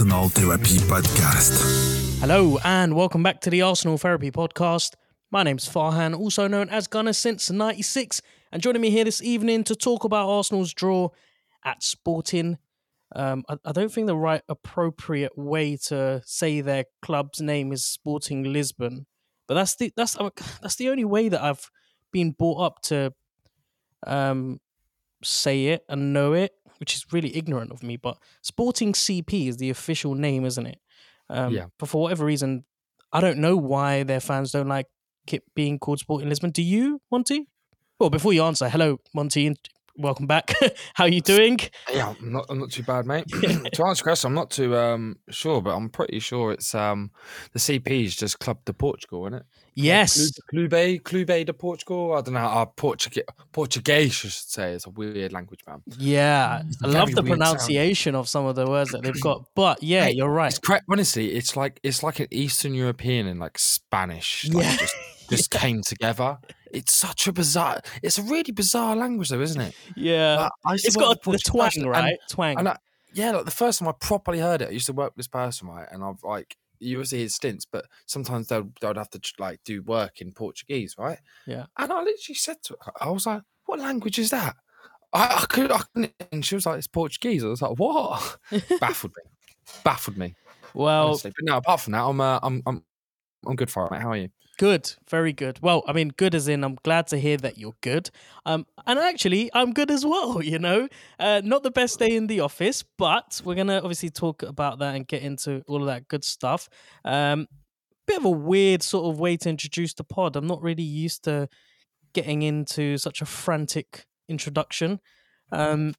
Arsenal Therapy Podcast. Hello, and welcome back to the Arsenal Therapy Podcast. My name's Farhan, also known as Gunner since 96, and joining me here this evening to talk about Arsenal's draw at Sporting. Um, I, I don't think the right appropriate way to say their club's name is Sporting Lisbon, but that's the that's uh, that's the only way that I've been brought up to um, say it and know it, which is really ignorant of me. But Sporting CP is the official name, isn't it? Um, Yeah. But for whatever reason, I don't know why their fans don't like it being called Sporting Lisbon. Do you, Monty? Well, before you answer, hello, Monty, welcome back. How are you doing? Yeah, I'm not. I'm not too bad, mate. to answer question, I'm not too um sure, but I'm pretty sure it's um the CP is just Club de Portugal, isn't it? Yes. Clube, Clube de Portugal. I don't know. Uh, Portuguese, Portuguese, I should say. It's a weird language, man. Yeah. I love the weird sound. pronunciation of some of the words that they've got. But yeah, Hey, you're right. It's. Honestly, it's like it's like an Eastern European and like Spanish. Like Yeah. just, just came together. It's such a bizarre. It's a really bizarre language, though, isn't it? Yeah. Like, I it's got with the twang, person, and- right? twang. And I, yeah, like the first time I properly heard it, I used to work with this person, right? And I've like you would see his stints, but sometimes they'll they'd have to like do work in Portuguese, right? Yeah. And I literally said to her, I was like, "What language is that?" I, I could, I couldn't, and she was like, "It's Portuguese." I was like, "What?" Baffled me, baffled me. well, honestly. But no, apart from that, I'm uh, I'm I'm I'm good for it, mate. How are you? Good, very good. Well, I mean, good as in I'm glad to hear that you're good. Um, and actually, I'm good as well. You know, uh, not the best day in the office, but we're gonna obviously talk about that and get into all of that good stuff. Um, bit of a weird sort of way to introduce the pod. I'm not really used to getting into such a frantic introduction. Um,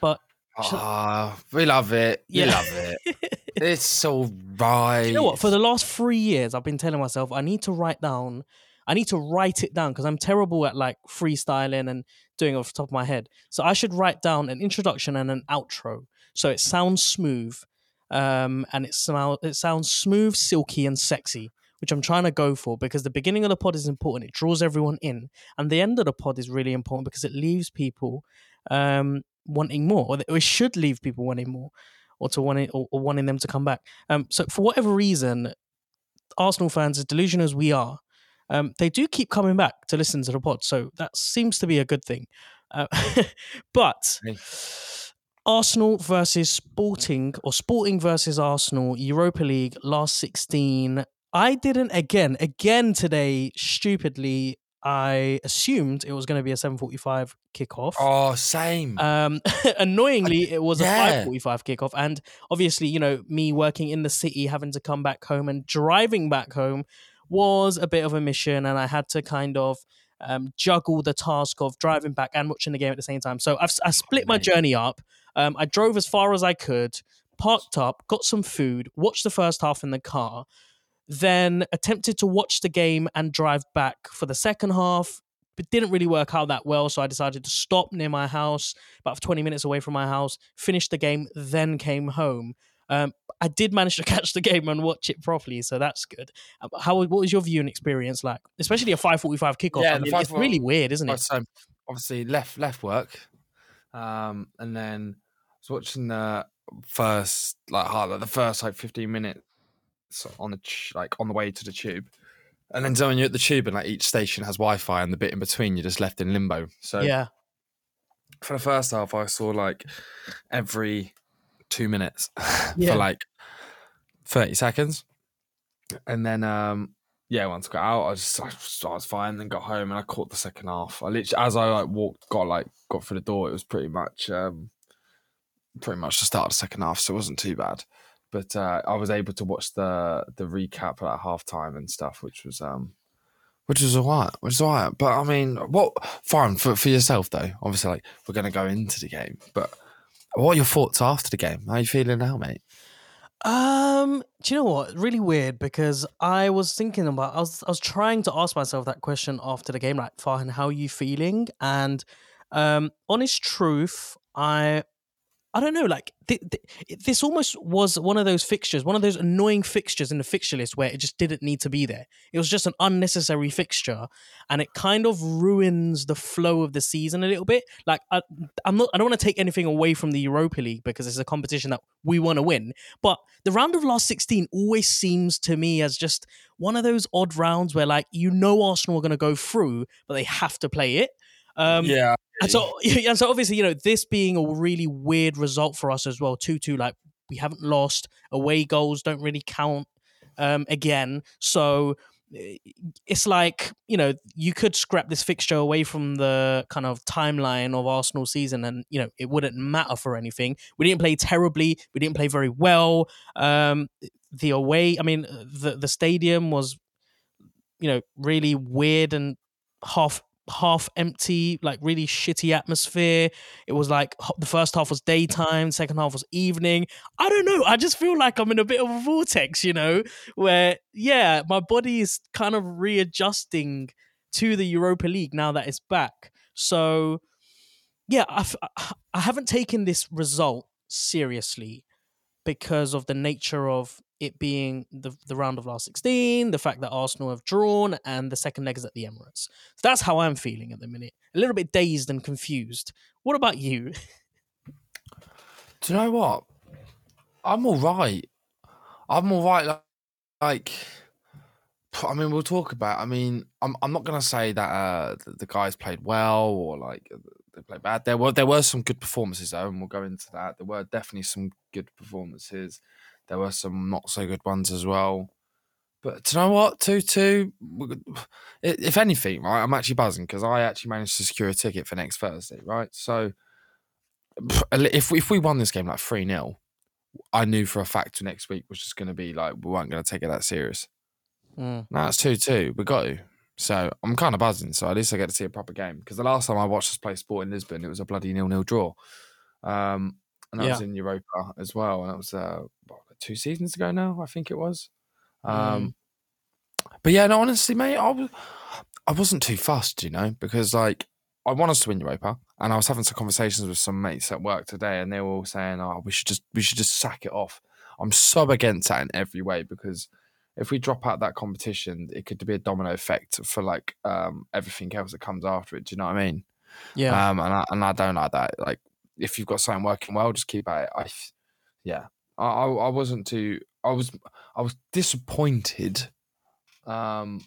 but Ah, we love it. You Yeah. love it. It's so right. you know what? For the last three years, I've been telling myself I need to write down. I need to write it down because I'm terrible at like freestyling and doing it off the top of my head. So I should write down an introduction and an outro so it sounds smooth, um, and it sounds it sounds smooth, silky, and sexy, which I'm trying to go for because the beginning of the pod is important. It draws everyone in, and the end of the pod is really important because it leaves people um, wanting more, or it should leave people wanting more or to wanting or, or wanting them to come back. Um, so for whatever reason, Arsenal fans, as delusional as we are, um, they do keep coming back to listen to the pod. So that seems to be a good thing. Uh, but. Arsenal versus Sporting or Sporting versus Arsenal Europa League last 16. I didn't again again today stupidly I assumed it was going to be a 7:45 kickoff. Oh, same. Um, annoyingly, it was a five forty-five kickoff, and obviously, you know, me working in the city, having to come back home and driving back home was a bit of a mission, and I had to kind of um, juggle the task of driving back and watching the game at the same time. So I've I split my journey up. Um, I drove as far as I could, parked up, got some food, watched the first half in the car, then attempted to watch the game and drive back for the second half. But didn't really work out that well, so I decided to stop near my house, about 20 minutes away from my house, finish the game, then came home. Um, I did manage to catch the game and watch it properly, so that's good. Um, How what was your viewing experience like, especially a 5:45 kickoff? Yeah, I mean, it's really weird, isn't it? so obviously left left work, um, and then I was watching the first like hard like the first like fifteen minutes on the like on the way to the tube, and then so when you're at the tube and like each station has Wi-Fi and the bit in between you're just left in limbo. So Yeah, for the first half, I saw like every two minutes Yeah. for like thirty seconds, and then um yeah, once I got out, I just I was fine. Then got home and I caught the second half. I literally as I like walked, got like got through the door, it was pretty much um pretty much the start of the second half, so it wasn't too bad. But uh, I was able to watch the the recap at half time and stuff, which was um which was alright, which was alright. But I mean, what fine for for yourself though. Obviously, like we're gonna go into the game, but what are your thoughts after the game? How are you feeling now, mate? Um, do you know what? Really weird because I was thinking about I was I was trying to ask myself that question after the game, like Farhan, how are you feeling? And um, honest truth, I I don't know, like th- th- this almost was one of those fixtures, one of those annoying fixtures in the fixture list where it just didn't need to be there. It was just an unnecessary fixture, and it kind of ruins the flow of the season a little bit. Like I, I'm not, I don't want to take anything away from the Europa League because it's a competition that we want to win, but the round of last 16 always seems to me as just one of those odd rounds where like you know Arsenal are going to go through, but they have to play it. Um, yeah, and so, and so obviously, you know, this being a really weird result for us as well, 2 2, like we haven't lost. Away goals don't really count um, again. So eh, it's like, you know, you could scrap this fixture away from the kind of timeline of Arsenal season and, you know, it wouldn't matter for anything. We didn't play terribly. We didn't play very well. Um, the away, I mean, the, the stadium was, you know, really weird and half half empty, like really shitty atmosphere. It was like the first half was daytime, second half was evening. I don't know. I just feel like I'm in a bit of a vortex, you know, where, yeah, my body is kind of readjusting to the Europa League now that it's back. So, yeah, I've, I haven't taken this result seriously because of the nature of it being the, the round of last 16, the fact that Arsenal have drawn, and the second leg is at the Emirates. So that's how I'm feeling at the minute. A little bit dazed and confused. What about you? Do you know what? I'm all right. I'm all right. Like, like I mean, we'll talk about. I mean, I'm I'm not gonna say that uh, the, the guys played well or like they played bad. There were there were some good performances though, and we'll go into that. There were definitely some good performances. There were some not so good ones as well. But do you know what? 2 2, if anything, right, I'm actually buzzing because I actually managed to secure a ticket for next Thursday, right? So if, if we won this game like 3 0, I knew for a fact next week was just going to be like, we weren't going to take it that serious. Mm. Now it's 2 2. We got to. So I'm kind of buzzing. So at least I get to see a proper game because the last time I watched us play Sporting Lisbon, it was a bloody nil nil draw. Um, and that yeah. was in Europa as well. And that was uh, what, two seasons ago now, I think it was. Um, mm. But yeah, no, honestly, mate, I was I wasn't too fussed, you know, because like I want us to win Europa, and I was having some conversations with some mates at work today, and they were all saying, "Oh, we should just we should just sack it off." I'm so against that in every way because if we drop out that competition, it could be a domino effect for like um, everything else that comes after it. Do you know what I mean? Yeah. Um, and I and I don't like that. Like if you've got something working well, just keep at it. I, yeah, I, I, I wasn't too. I was I was disappointed. Um,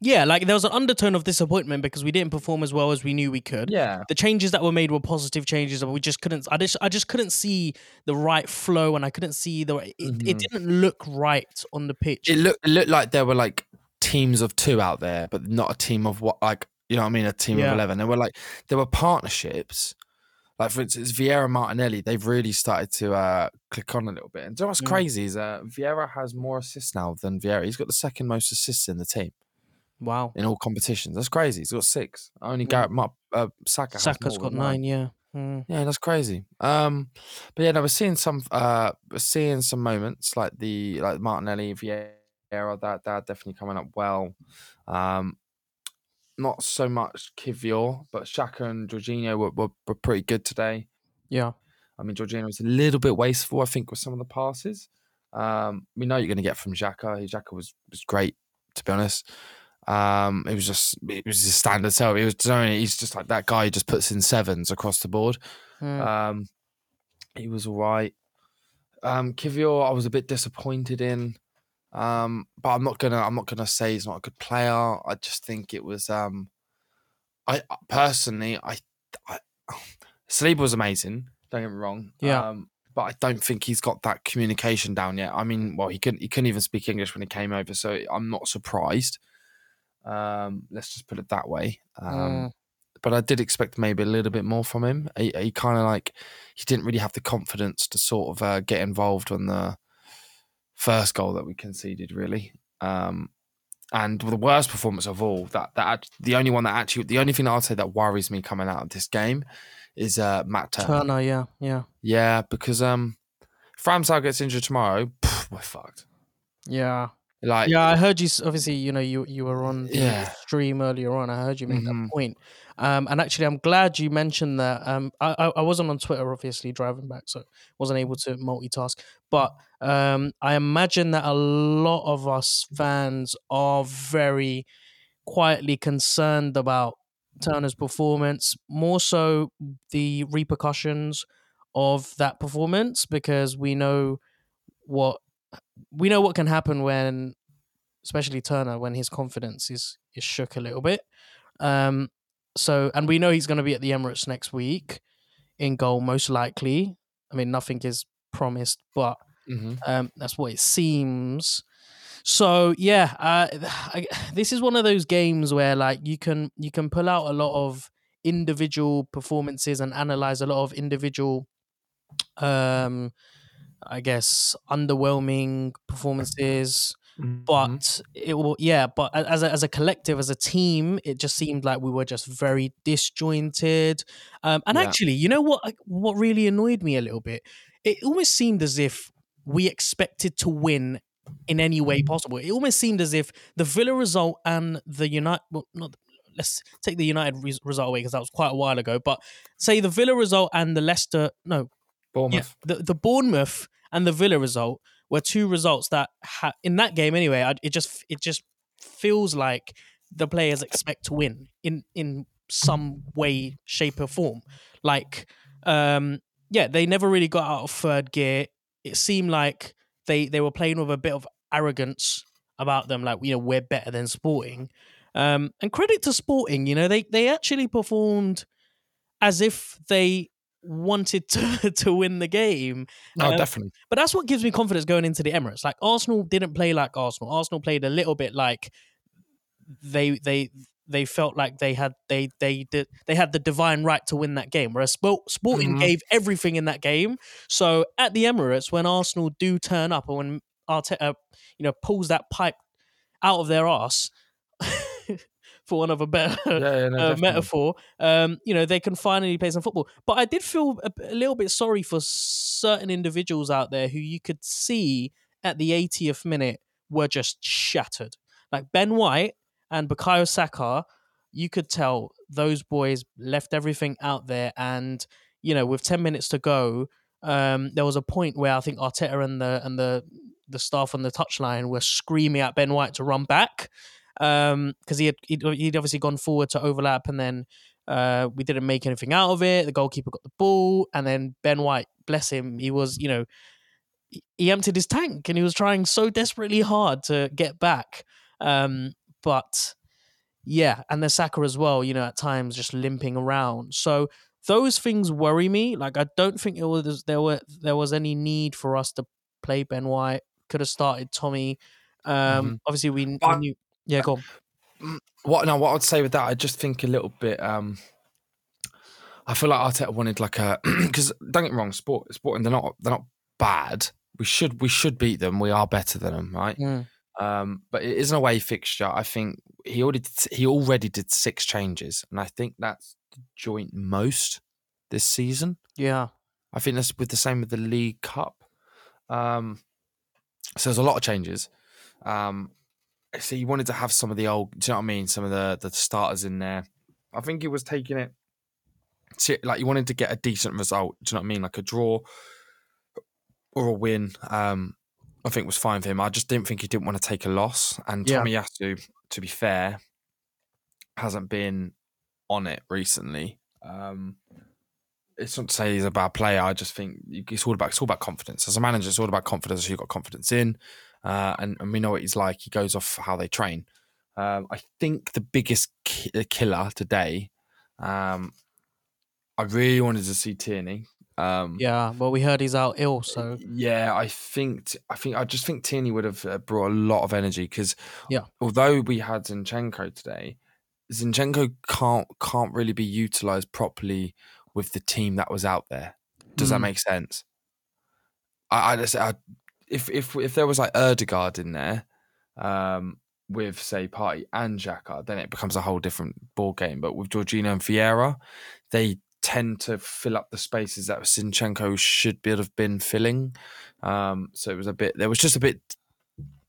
yeah, like there was an undertone of disappointment because we didn't perform as well as we knew we could. Yeah, the changes that were made were positive changes, but we just couldn't. I just I just couldn't see the right flow, and I couldn't see the. It, mm-hmm. it didn't look right on the pitch. It looked it looked like there were like teams of two out there, but not a team of what like you know what I mean, a team yeah. of eleven. There were like there were partnerships like for instance, Vieira Martinelli, they've really started to uh, click on a little bit. And you know what's mm. crazy is uh, Vieira has more assists now than Vieira. He's got the second most assists in the team. Wow! In all competitions, that's crazy. He's got six. Only. Garrett Mupp, uh, Saka. Saka's got nine. nine. Yeah. Mm. Yeah, that's crazy. Um, but yeah, no, we're seeing some, uh, we're seeing some moments like the like Martinelli, Vieira, that that definitely coming up well. Um, not so much Kiwior, but Xhaka and Jorginho were, were, were pretty good today. Yeah. I mean, Jorginho was a little bit wasteful, I think, with some of the passes. Um, we know you're going to get from Xhaka. Xhaka was was great, to be honest. Um, it was just it was a standard self. It was he's just like that guy who just puts in sevens across the board. Mm. Um, he was all right. Um, Kiwior, I was a bit disappointed in. Um, but I'm not gonna I'm not gonna say he's not a good player. I just think it was um I personally I, I Saliba was amazing, don't get me wrong. Yeah. Um, but I don't think he's got that communication down yet. I mean, well, he couldn't he couldn't even speak English when he came over, so I'm not surprised. Um, let's just put it that way. Um, mm. But I did expect maybe a little bit more from him. He, he kind of like he didn't really have the confidence to sort of uh, get involved on the first goal that we conceded, really. Um, and the worst performance of all, that that the only one that actually, the only thing I'd say that worries me coming out of this game is uh, Matt Turner. Turner, yeah, yeah, yeah, because um, if Ramsdale gets injured tomorrow, pff, we're fucked. Yeah. Like, yeah, I heard you. Obviously, you know, you you were on the Yeah. stream earlier on. I heard you make Mhm. that point. Um, and actually, I'm glad you mentioned that. Um, I, I I wasn't on Twitter, obviously, driving back, so wasn't able to multitask. But um, I imagine that a lot of us fans are very quietly concerned about Turner's performance, more so the repercussions of that performance, because we know what we know what can happen when especially Turner when his confidence is is shook a little bit. Um so and we know he's going to be at the Emirates next week in goal most likely. I mean nothing is promised but Mhm. um that's what it seems. So yeah, uh, I, this is one of those games where like you can you can pull out a lot of individual performances and analyze a lot of individual um I guess underwhelming performances Mhm. but it will yeah but as a, as a collective as a team it just seemed like we were just very disjointed um and Yeah. actually you know what what really annoyed me a little bit it almost seemed as if we expected to win in any way possible it almost seemed as if the villa result and the united well not let's take the united result away because that was quite a while ago but say the villa result and the leicester no Bournemouth. yeah, the the Bournemouth and the Villa result were two results that ha- in that game anyway. I, it just it just feels like the players expect to win in in some way, shape, or form. Like, um, yeah, they never really got out of third gear. It seemed like they they were playing with a bit of arrogance about them, like you know we're better than Sporting. Um, and credit to Sporting, you know they they actually performed as if they wanted to to win the game. No, Uh, definitely. But that's what gives me confidence going into the Emirates. Like Arsenal didn't play like Arsenal. Arsenal played a little bit like they they they felt like they had they they did they had the divine right to win that game. Whereas Sport, Sporting Mhm. gave everything in that game. So at the Emirates, when Arsenal do turn up, or when Arteta you know pulls that pipe out of their ass, for one of a better Yeah, yeah, no, uh, metaphor, um, you know, they can finally play some football. But I did feel a, a little bit sorry for certain individuals out there who you could see at the 80th minute were just shattered. Like Ben White and Bukayo Saka, you could tell those boys left everything out there. And, you know, with 10 minutes to go, um, there was a point where I think Arteta and the and the the staff on the touchline were screaming at Ben White to run back um because he had he'd, he'd obviously gone forward to overlap and then uh we didn't make anything out of it. The goalkeeper got the ball and then ben white bless him he was you know he- emptied his tank and he was trying so desperately hard to get back. Um but yeah and the Saka as well you know at times just limping around. So those things worry me. Like i don't think it was there were there was any need for us to play ben white. Could have started tommy. Um Mhm. obviously we, we knew yeah go on What now? What I'd say with that, I just think a little bit. um I feel like Arteta wanted like a because don't get me wrong, sport sporting they're not they're not bad. We should we should beat them. We are better than them, right? Mm. Um, but it is an away fixture. I think he already did, he already did six changes, and I think that's the joint most this season. Yeah. I think that's with the same with the League Cup. Um, so there's a lot of changes. Um, so he wanted to have some of the old, do you know what I mean? Some of the the starters in there. I think he was taking it to, like he wanted to get a decent result. Do you know what I mean? Like a draw or a win. Um, I think was fine for him. I just didn't think he didn't want to take a loss. And Yeah. Tomiyasu, to be fair, hasn't been on it recently. Um, it's not to say he's a bad player. I just think it's all about it's all about confidence. As a manager, it's all about confidence. Who you got confidence in, uh, and and we know what he's like. He goes off how they train. Um, I think the biggest ki- uh, killer today. Um, I really wanted to see Tierney. Um, Yeah. Well, we heard he's out ill, so yeah, I think I think I just think Tierney would have uh, brought a lot of energy because Yeah. although we had Zinchenko today, Zinchenko can't can't really be utilized properly with the team that was out there. Does that Mm. make sense? I, I just I, if if if there was like Ødegaard in there, um, with say Partey and Xhaka, then it becomes a whole different ball game. But with Jorginho and Vieira, they tend to fill up the spaces that Zinchenko should be, have been filling. Um, so it was a bit. There was just a bit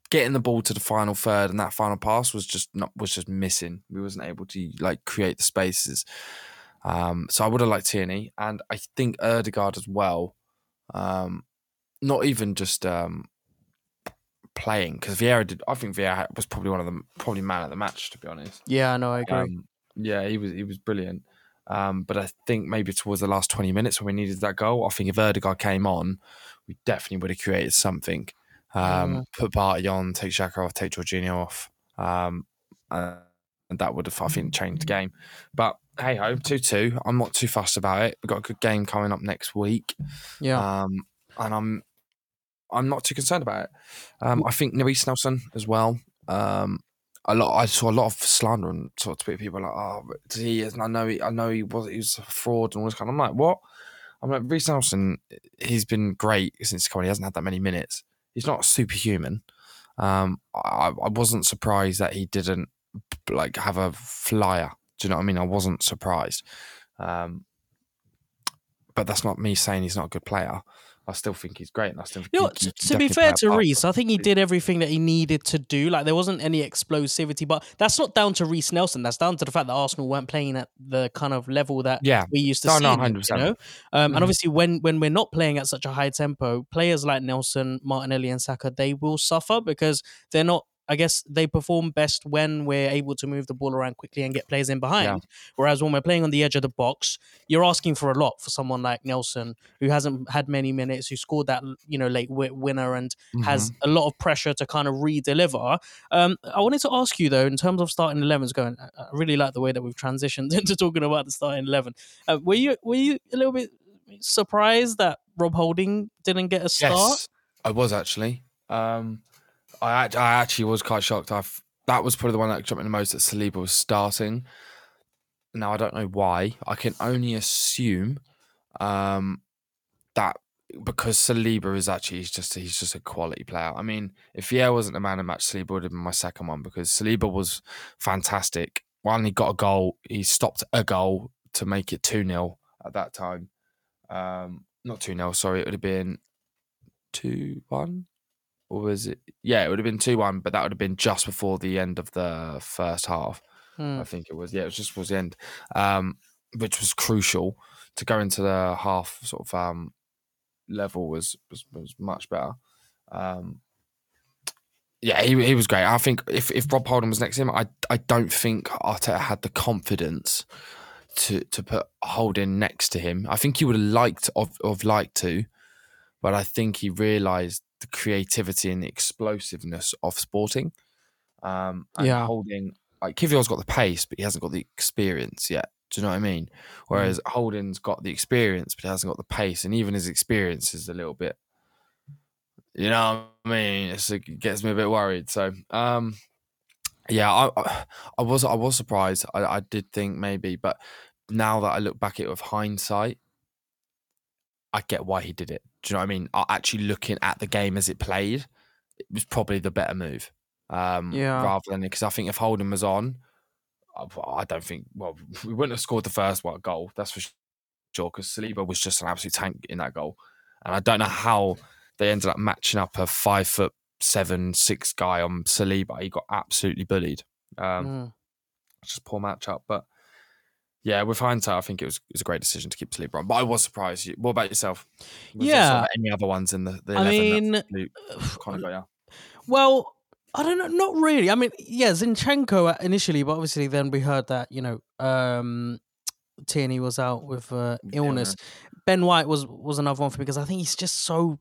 getting the ball to the final third, and that final pass was just not was just missing. We wasn't able to like create the spaces. Um, so I would have liked Tierney, and I think Ødegaard as well. Um, not even just um, playing because Vieira did. I think Vieira was probably one of them, probably man of the match to be honest. Yeah, I know, I agree. Um, yeah, he was he was brilliant. Um, but I think maybe towards the last twenty minutes when we needed that goal, I think if Ødegaard came on, we definitely would have created something. Um, Mm. Put Partey on, take Xhaka off, take Jorginho off, um, uh, and that would have I think changed the game. But hey ho, two two. I'm not too fussed about it. We've got a good game coming up next week. yeah. Um, and I'm I'm not too concerned about it. Um, I think Reiss Nelson as well. Um, a lot. I saw a lot of slander on sort of Twitter. People like, oh, he? And I know he. I know he was. He was a fraud and all this kind. Of, I'm like, what? I'm like, Reiss Nelson. He's been great since coming. He hasn't had that many minutes. He's not superhuman. Um, I, I wasn't surprised that he didn't like have a flyer. Do you know what I mean? I wasn't surprised. Um, but that's not me saying he's not a good player. I still think he's great, and I still You know, he to be fair to. Reiss, I think he did everything that he needed to do. Like there wasn't any explosivity, but that's not down to Reiss Nelson. That's down to the fact that Arsenal weren't playing at the kind of level that Yeah, we used to No, see. no, them, 100%. You know, um, and obviously when when we're not playing at such a high tempo, players like Nelson, Martinelli, and Saka they will suffer because they're not. I guess they perform best when we're able to move the ball around quickly and get players in behind. Whereas when we're playing on the edge of the box, you're asking for a lot for someone like Nelson, who hasn't had many minutes, who scored that you know late wi- winner and has Mm-hmm. a lot of pressure to kind of re-deliver. Um, I wanted to ask you though, in terms of starting 11s going, I really like the way that we've transitioned into talking about the starting 11. Uh, were you were you a little bit surprised that Rob Holding didn't get a start? Yes, I was actually. Um, I I actually was quite shocked. I that was probably the one that jumped me the most that Saliba was starting. Now I don't know why. I can only assume um, that because Saliba is actually he's just he's just a quality player. I mean, if Vieira wasn't the man of match, Saliba would have been my second one because Saliba was fantastic. One, he got a goal. He stopped a goal to make it two 0 at that time. Um, not two 0 Sorry, it would have been two one, or was it? Yeah, it would have been two one, but that would have been just before the end of the first half. Hmm. I think it was. Yeah, it was just towards the end, um, which was crucial to go into the half sort of um, level was, was was much better. Um, yeah, he he was great. I think if if Rob Holding was next to him, I I don't think Arteta had the confidence to to put Holding next to him. I think he would have liked of of liked to, but I think he realised the creativity and the explosiveness of Sporting. Um, and Yeah. Holding like Kiwior's got the pace, but he hasn't got the experience yet. Do you know what I mean? Whereas Holding's got the experience, but he hasn't got the pace, and even his experience is a little bit. You know what I mean? It's, it gets me a bit worried. So, um, yeah, I, I- I was I was surprised. I, I did think maybe, but now that I look back at it with hindsight, I get why he did it. Do you know what I mean? Actually, looking at the game as it played, it was probably the better move. Um, Yeah. Rather than because I think if Holding was on, I, don't think. Well, we wouldn't have scored the first one goal. That's for sure. Because Saliba was just an absolute tank in that goal, and I don't know how they ended up matching up a five foot seven six guy on Saliba. He got absolutely bullied. Um, Mm. it's just poor matchup. But yeah, with hindsight, I think it was, it was a great decision to keep Saliba on. But I was surprised. You- What about yourself? Was Yeah. any other ones in the, the I 11 that mean, kind of got you? Well, I don't know. Not really. I mean, yeah, Zinchenko uh, initially, but obviously then we heard that you know um, Tierney was out with uh, illness. Ben White was was another one for me because I think he's just so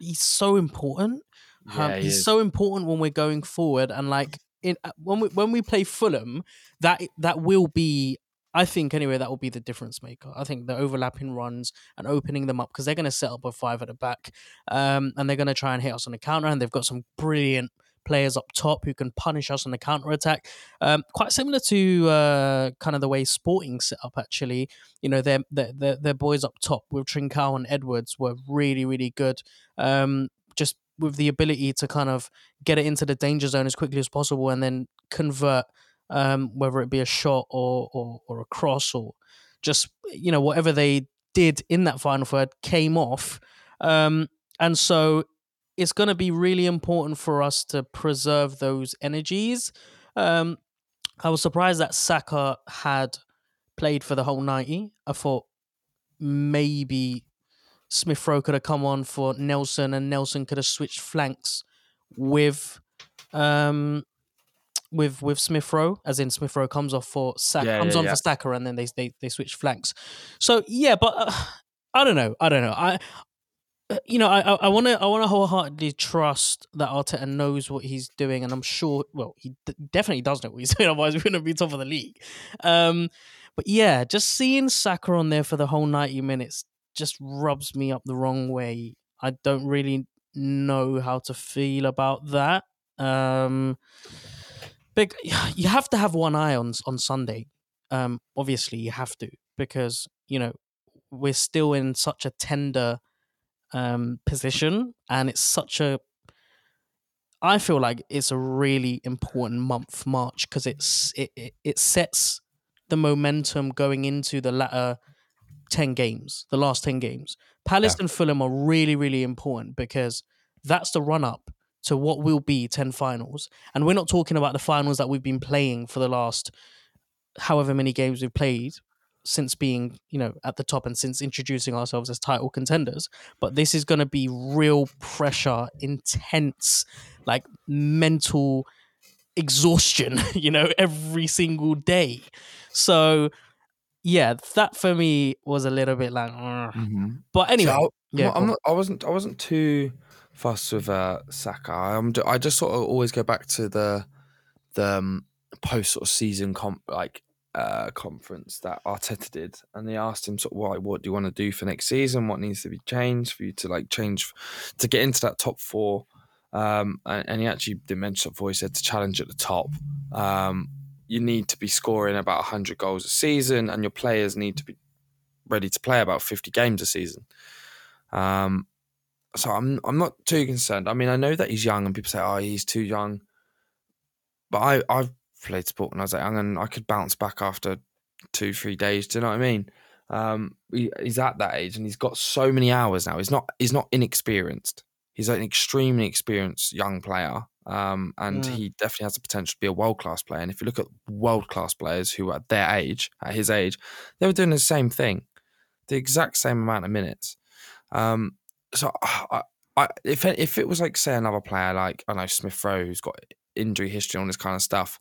he's so important. Um, Yeah, he he's is. so important when we're going forward, and like in uh, when we when we play Fulham, that that will be. I think anyway that will be the difference maker. I think the overlapping runs and opening them up because they're going to set up a five at the back, um, and they're going to try and hit us on the counter. And they've got some brilliant players up top who can punish us on the counter attack. Um, quite similar to uh, kind of the way Sporting set up. Actually, you know, their their their, boys up top with Trincao and Edwards were really really good. Um, just with the ability to kind of get it into the danger zone as quickly as possible and then convert, um, whether it be a shot or or, or a cross or just you know whatever they did in that final third came off, um, and so it's going to be really important for us to preserve those energies. Um, I was surprised that Saka had played for the whole ninety. I thought maybe Smith Rowe could have come on for Nelson, and Nelson could have switched flanks with um with with Smith Rowe, as in Smith Rowe comes off for Saka, Yeah, comes yeah, on yeah. for Saka, and then they they they switch flanks. So yeah, but uh, I don't know, I don't know. I uh, you know, I I want to I want to wholeheartedly trust that Arteta knows what he's doing, and I'm sure. Well, he d- definitely does know what he's doing. Otherwise, we wouldn't be top of the league. Um, but yeah, just seeing Saka on there for the whole 90 minutes just rubs me up the wrong way. I don't really know how to feel about that. Um, big, you have to have one eye on on Sunday. Um, obviously, you have to because you know we're still in such a tender um position, and it's such a. I feel like it's a really important month, March, because it's it, it it sets the momentum going into the latter 10 games, the last 10 games. Palace and Fulham are really, really important because that's the run up to what will be 10 finals. And we're not talking about the finals that we've been playing for the last however many games we've played since being, you know, at the top and since introducing ourselves as title contenders. But this is going to be real pressure, intense, like mental exhaustion, you know, every single day. So, yeah, that for me was a little bit like, "Ugh." Mm-hmm. but anyway, So I, yeah, I'm not. I wasn't. I wasn't too fussed with uh, Saka. I'm. I just sort of always go back to the the um, post sort of season comp like uh, conference that Arteta did, and they asked him sort of why, what do you want to do for next season? What needs to be changed for you to like change to get into that top four? Um, and, and he actually did mention top four. He said to challenge at the top. Um, you need to be scoring about 100 goals a season, and your players need to be ready to play about 50 games a season. Um, so I'm I'm not too concerned. I mean, I know that he's young, and people say, "Oh, he's too young," but I I've played sport when I was young, and I could bounce back after two three days. Do you know what I mean? Um, he, he's at that age, and he's got so many hours now. He's not he's not inexperienced. He's an extremely experienced young player. Um, and Mm. he definitely has the potential to be a world class player. And if you look at world class players who are at their age, at his age, they were doing the same thing, the exact same amount of minutes. Um, so I, I, if it- if it was like say another player like I know Smith Rowe who's got injury history and all this kind of stuff,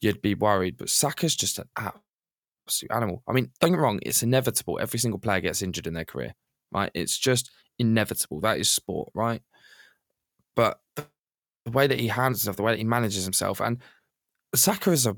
you'd be worried. But Saka's just an absolute animal. I mean, don't get me wrong, it's inevitable. Every single player gets injured in their career, right? It's just inevitable. That is sport, right? But the way that he handles himself, the way that he manages himself, and Saka is a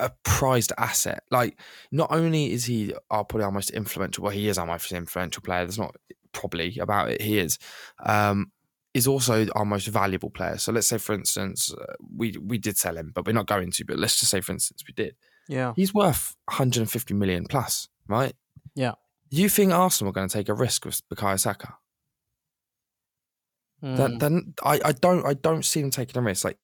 a prized asset. Like, not only is he probably our most influential, well, he is our most influential player. There's not probably about it. He is. Um, is also our most valuable player. So let's say, for instance, uh, we we did sell him, but we're not going to. But let's just say, for instance, we did. yeah, He's worth 150 million plus, right? Yeah. You think Arsenal are going to take a risk with Bukayo Saka? Mm. Then, then I, I don't I don't see them taking a risk. Like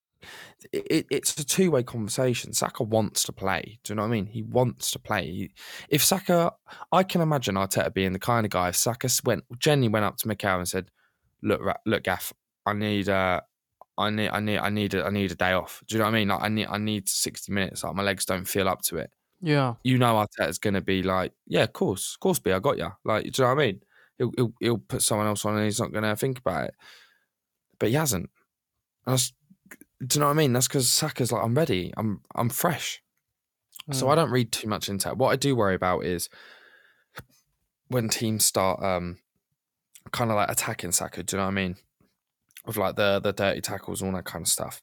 it, it's a two way conversation. Saka wants to play. Do you know what I mean? He wants to play. If Saka, I can imagine Arteta being the kind of guy. If Saka went, Jenny went up to Mikel and said, "Look, look, Gaff, I need uh, I need I need I need a, I need a day off. Do you know what I mean? Like I need I need sixty minutes. Like my legs don't feel up to it. yeah, You know Arteta's going to be like, yeah, of course, of course, be, I got you. Like, do you know what I mean? He'll he'll, he'll put someone else on and he's not going to think about it. But he hasn't. That's, do you know what I mean? That's because Saka's like, I'm ready. I'm I'm fresh. So Mm. I don't read too much into it. What I do worry about is when teams start um kind of like attacking Saka. Do you know what I mean? With like the the dirty tackles, all that kind of stuff.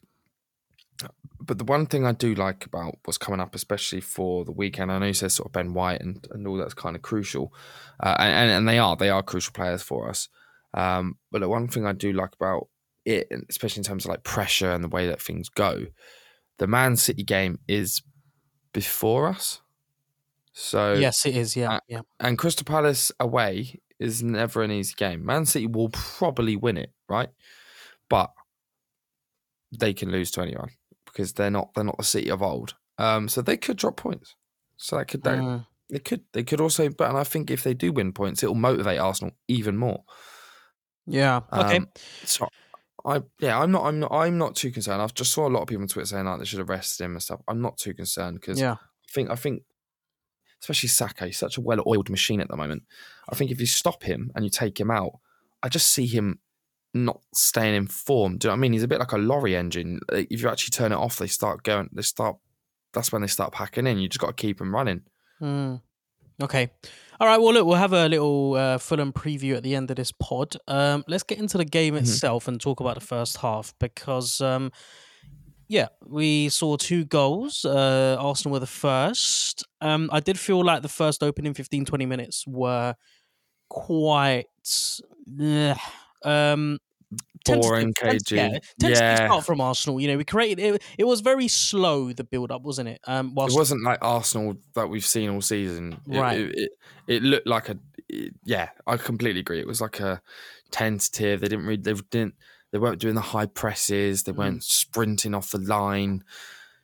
But the one thing I do like about what's coming up, especially for the weekend, I know you said sort of Ben White and, and all that's kind of crucial, uh, and and they are they are crucial players for us. Um, but the one thing I do like about it, especially in terms of like pressure and the way that things go, the Man City game is before us. So yes, it is. Yeah, uh, yeah, and Crystal Palace away is never an easy game. Man City will probably win it, right? But they can lose to anyone because they're not they're not the City of old. Um, so they could drop points. So that could that, Mm. They could. They could also, but and I think if they do win points, it will motivate Arsenal even more. Yeah. Okay. Um, so I yeah, I'm not I'm not I'm not too concerned. I've just saw a lot of people on Twitter saying like they should arrest him and stuff. I'm not too concerned because yeah. I think I think especially Saka, he's such a well-oiled machine at the moment. I think if you stop him and you take him out, I just see him not staying in form. Do you know what I mean? He's a bit like a lorry engine. If you actually turn it off, they start going. They start. That's when they start packing in. You just got to keep them running. Hmm. Okay. All right. Well, look, we'll have a little uh, Fulham preview at the end of this pod. Um, let's get into the game Mm-hmm. itself and talk about the first half because, um, yeah, we saw two goals. Uh, Arsenal were the first. Um, I did feel like the first opening 15, 20 minutes were quite. ugh, um, Boring, cagey. Yeah, Yeah. start from Arsenal. You know, we created it. It was very slow the build up, wasn't it? Um, whilst It wasn't like Arsenal that we've seen all season. It, Right. It, it, it looked like a. it- yeah, I completely agree. It was like a tentative. They didn't really. They didn't. They weren't doing the high presses. Mm. They weren't sprinting off the line.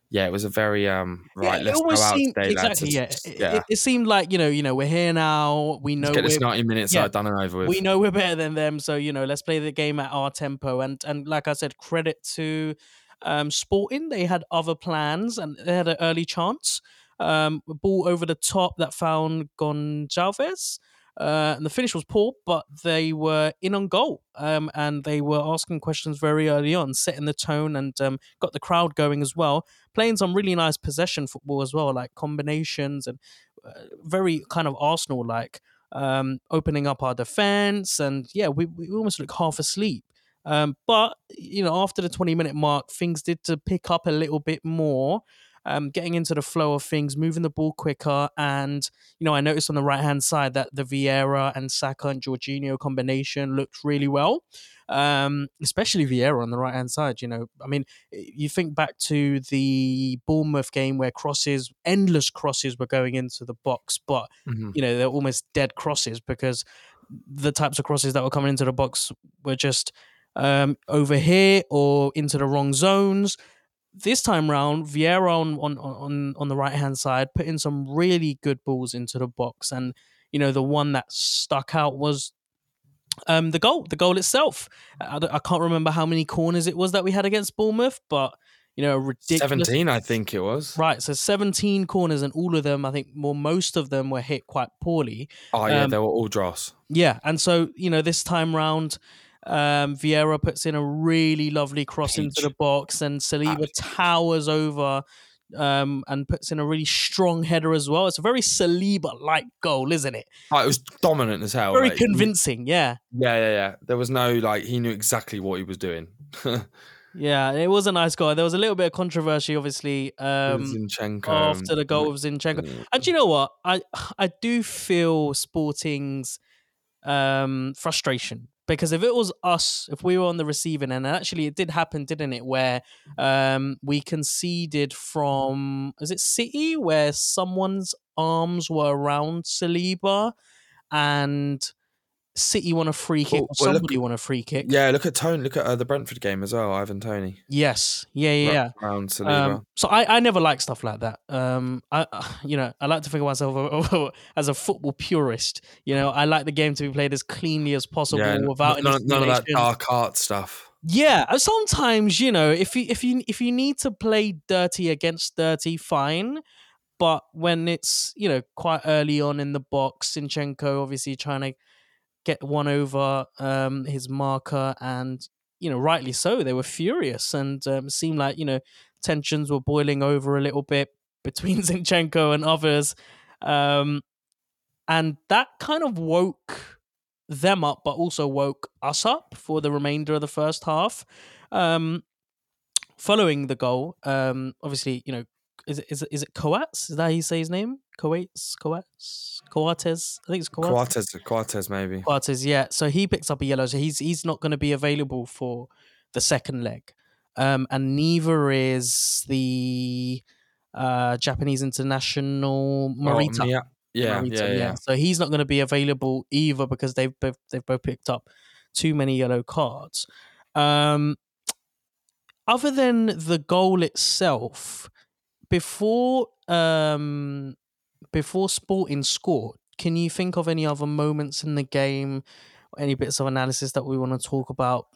Yeah, it was a very um. Right, it let's go almost out seemed- today, lads. exactly. Yeah. It, yeah. it, it seemed like you know, you know, we're here now. We know Let's get this we're, ninety minutes yeah. out done and over with. we know we're better than them. So you know, let's play the game at our tempo. And and like I said, credit to um, Sporting. They had other plans and they had an early chance. Um, ball over the top that found Gonçalves. Uh, and the finish was poor, but they were in on goal. Um, and they were asking questions very early on, setting the tone and um, got the crowd going as well. Playing some really nice possession football as well, like combinations and uh, very kind of Arsenal like um, opening up our defense. And yeah, we, we almost look half asleep. Um, but, you know, after the 20 minute mark, things did to pick up a little bit more. Um, getting into the flow of things, moving the ball quicker, and you know I noticed on the right hand side that the Vieira and Saka and Jorginho combination looked really well, um, especially Vieira on the right hand side. You know, I mean, you think back to the Bournemouth game where crosses, endless crosses, were going into the box, but Mhm. you know they're almost dead crosses because the types of crosses that were coming into the box were just um, over here or into the wrong zones. This time round, Vieira on on on, on the right hand side put in some really good balls into the box, and you know the one that stuck out was um, the goal, the goal itself. I, I can't remember how many corners it was that we had against Bournemouth, but you know, a ridiculous. Seventeen, I think it was. Right, so 17 corners, and all of them, I think, more most of them were hit quite poorly. Oh yeah, Um, they were all dross. Yeah, and so you know this time round, um, Vieira puts in a really lovely cross into the box, and Saliba towers over um, and puts in a really strong header as well. It's a very Saliba-like goal, isn't it? Oh, it was dominant as hell. Very like, he- convincing. Yeah, Yeah, yeah, yeah. There was no like he knew exactly what he was doing. yeah, it was a nice goal. There was a little bit of controversy, obviously, um, Zinchenko after the goal of Zinchenko. And you know what? I I do feel Sporting's um, frustration because if it was us, if we were on the receiving end, and actually it did happen, didn't it? Where um, we conceded from is it City where someone's arms were around Saliba and City won a free kick or well, look- somebody won a free kick. Yeah, look at Toney. Look at uh, the Brentford game as well. Ivan Toney. Yes. Yeah. Yeah. yeah. Um, so I, I never like stuff like that. Um, I, you know, I like to think of myself as a football purist. You know, I like the game to be played as cleanly as possible yeah, without none, any none of that dark art stuff. Yeah, sometimes you know, if you if you if you need to play dirty against dirty, fine. But when it's you know quite early on in the box, Zinchenko obviously trying to get one over um, his marker, and you know rightly so, they were furious, and um, seemed like you know tensions were boiling over a little bit between Zinchenko and others, um, and that kind of woke them up, but also woke us up for the remainder of the first half. Um, following the goal, um, obviously, you know, is it is it, is it Coates? Is that how you say his name? Coates, Coates, Coates. I think it's Coates. Coates, Coates maybe. Coates, yeah. So he picks up a yellow, so he's he's not going to be available for the second leg, um, and neither is the uh, Japanese international Morita. Oh, yeah, yeah, Marita, yeah, yeah. So he's not going to be available either because they've both they've both picked up too many yellow cards. Um, other than the goal itself, before um, before Sporting scored, can you think of any other moments in the game, any bits of analysis that we want to talk about?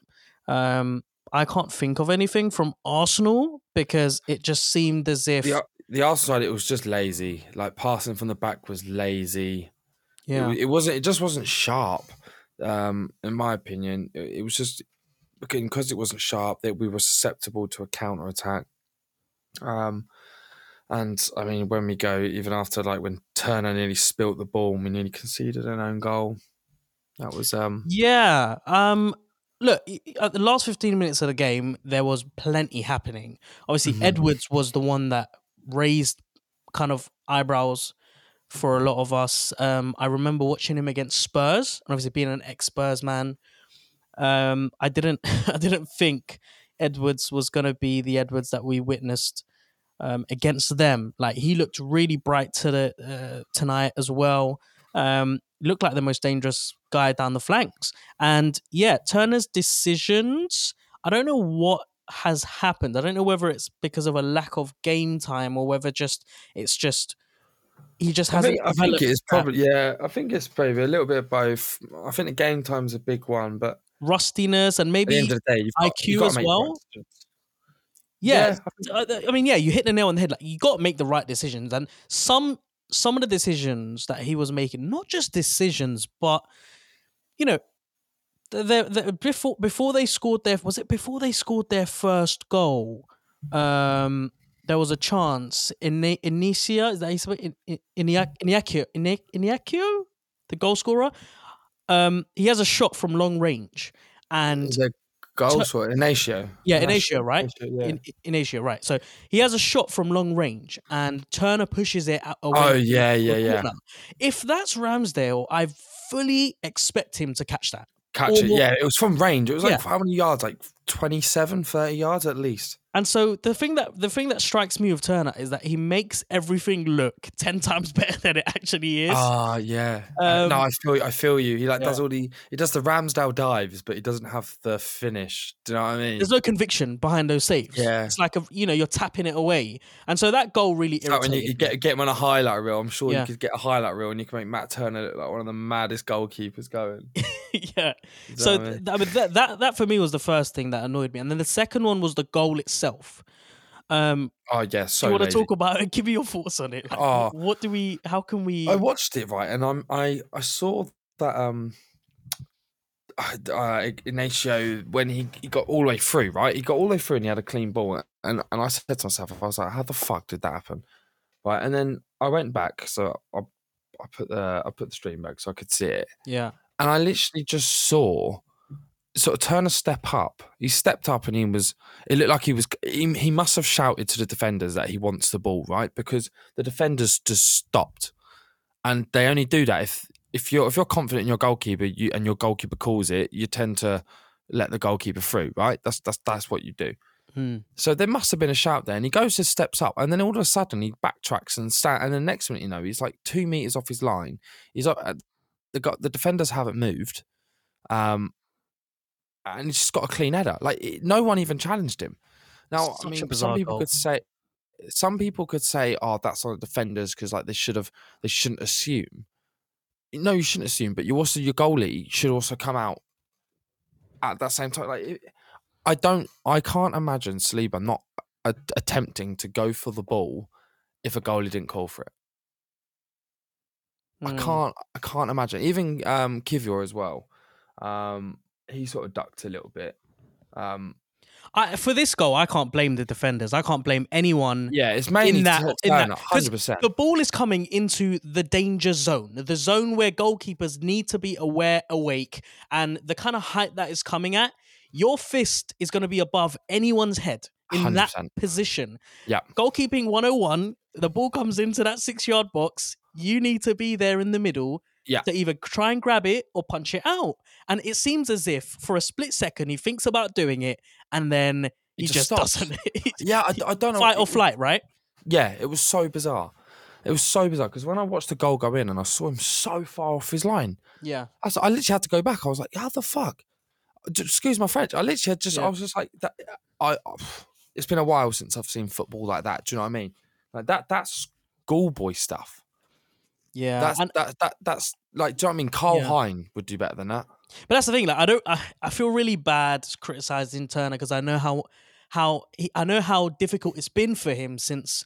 Um, I can't think of anything from Arsenal because it just seemed as if The, the Arsenal side, it was just lazy. Like passing from the back was lazy. Yeah, wa- it wasn't. It just wasn't sharp. Um, in my opinion, it, it was just because it wasn't sharp that we were susceptible to a counter attack. Um, and I mean, when we go even after like when Turner nearly spilt the ball, and we nearly conceded an own goal. That was um. yeah. Um, look, at the last fifteen minutes of the game, there was plenty happening. Obviously, Mhm. Edwards was the one that raised kind of eyebrows for a lot of us. Um, I remember watching him against Spurs, and obviously being an ex Spurs man, um, I didn't, I didn't think Edwards was going to be the Edwards that we witnessed um, against them. Like he looked really bright to the uh, tonight as well. Um, looked like the most dangerous guy down the flanks. And yeah, Turner's decisions. I don't know what has happened. I don't know whether it's because of a lack of game time or whether just it's just he just hasn't. think, I think it's probably yeah. I think it's probably a little bit of both. I think the game time's a big one, but rustiness and at the end maybe of the day, got, IQ as to make the well. Yeah, Yeah, I think- I I mean, yeah, you hit the nail on the head. Like you got to make the right decisions, and some some of the decisions that he was making, not just decisions, but you know, the, the, before before they scored their was it before they scored their first goal? Um, there was a chance in Inicia is that you say? In in Iniakio Iniakio, the goal scorer. Um, he has a shot from long range, and the goal scorer, Inacio. Yeah, Inacio, right? Inacio, yeah. in, in Asia, right? So he has a shot from long range, and Turner pushes it out away. Oh yeah, yeah, yeah. If that's Ramsdale, I fully expect him to catch that. Catch it. Or- Yeah, it was from range. It was like Yeah. how many yards? Like 27, 30 yards at least. And so the thing that the thing that strikes me with Turner is that he makes everything look ten times better than it actually is. Ah, yeah. Um, no, I feel I feel you. He like yeah. does all the he does the Ramsdale dives, but he doesn't have the finish. Do you know what I mean? There's no conviction behind those saves. Yeah. it's like a, you know you're tapping it away, and so that goal really It's like when you, you get get him on a highlight reel. I'm sure Yeah. you could get a highlight reel and you can make Matt Turner look like one of the maddest goalkeepers going. yeah. You know So I mean? th- I mean, that, that that for me was the first thing that annoyed me, and then the second one was the goal itself. Um, oh yeah, so you want to talk about it? Give me your thoughts on it. Like, Oh. what do we? How can we? I watched it right, and I'm I I saw that um. Uh, Inacio when he, he got all the way through, right? He got all the way through and he had a clean ball, and and I said to myself, I was like, how the fuck did that happen, right? And then I went back, so I I put the I put the stream back so I could see it, yeah, and I literally just saw sort of Turner step up. He stepped up and he was. It looked like he was. He, he must have shouted to the defenders that he wants the ball, right? Because the defenders just stopped, and they only do that if if you're if you're confident in your goalkeeper, you and your goalkeeper calls it, you tend to let the goalkeeper through, right? That's that's that's what you do. Hmm. So there must have been a shout there, and he goes and steps up, and then all of a sudden he backtracks and stand, and the next minute you know he's like two meters off his line. He's up. The got the defenders haven't moved, um, and he's just got a clean header. Like it, no one even challenged him. Now Such I mean, some people goal. could say, some people could say, "Oh, that's on the defenders because like they should have, they shouldn't assume." No, you shouldn't assume, but you also your goalie should also come out at that same time. Like it, I don't, I can't imagine Saliba not a- attempting to go for the ball if a goalie didn't call for it. I Hmm. can't, I can't imagine. Even um, Kiwior as well. Um, he sort of ducked a little bit. Um, I, for this goal, I can't blame the defenders. I can't blame anyone. yeah, it's mainly that- in that- hundred percent. The ball is coming into the danger zone, the zone where goalkeepers need to be aware, awake, and the kind of height that is coming at. Your fist is going to be above anyone's head in that 100%. position. Yeah. Goalkeeping 101, the ball comes into that six yard box. You need to be there in the middle Yeah. to either try and grab it or punch it out. And it seems as if for a split second he thinks about doing it and then he, He just, just doesn't. Yeah, I, I don't know. Fight or flight, right? Yeah, it was so bizarre. It was so bizarre because when I watched the goal go in and I saw him so far off his line, Yeah. I, was, I literally had to go back. I was like, how the fuck? Excuse my French. I literally had just, Yeah. I was just like, that. I. It's been a while since I've seen football like that. Do you know what I mean? Like that. That's schoolboy stuff. Yeah, That's and- that, that that's like. Do you know what I mean? Karl Yeah. Hein would do better than that. But that's the thing. Like, I don't. I, I feel really bad criticizing Turner because I know how how he, I know how difficult it's been for him since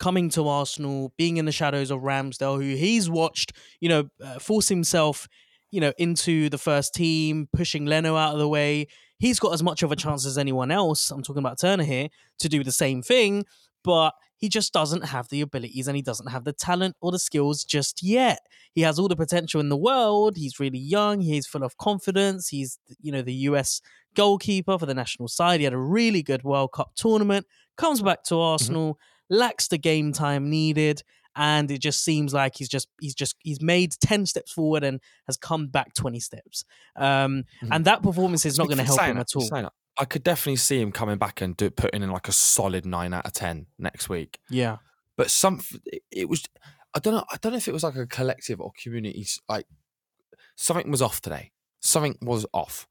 coming to Arsenal, being in the shadows of Ramsdale, who he's watched, you know, uh, force himself, you know, into the first team, pushing Leno out of the way. He's got as much of a chance as anyone else. I'm talking about Turner here to do the same thing, but he just doesn't have the abilities and he doesn't have the talent or the skills just yet. He has all the potential in the world. He's really young. He's full of confidence. He's, you know, the US goalkeeper for the national side. He had a really good World Cup tournament. Comes back to Arsenal, lacks the game time needed, and it just seems like he's just he's just he's made ten steps forward and has come back twenty steps. Um, Mhm. And that performance is not going to help him at all. I could definitely see him coming back and do, putting in like a solid nine out of ten next week. Yeah, But some, it- it was. I don't know. I don't know if it was like a collective or community. Like something was off today. Something was off,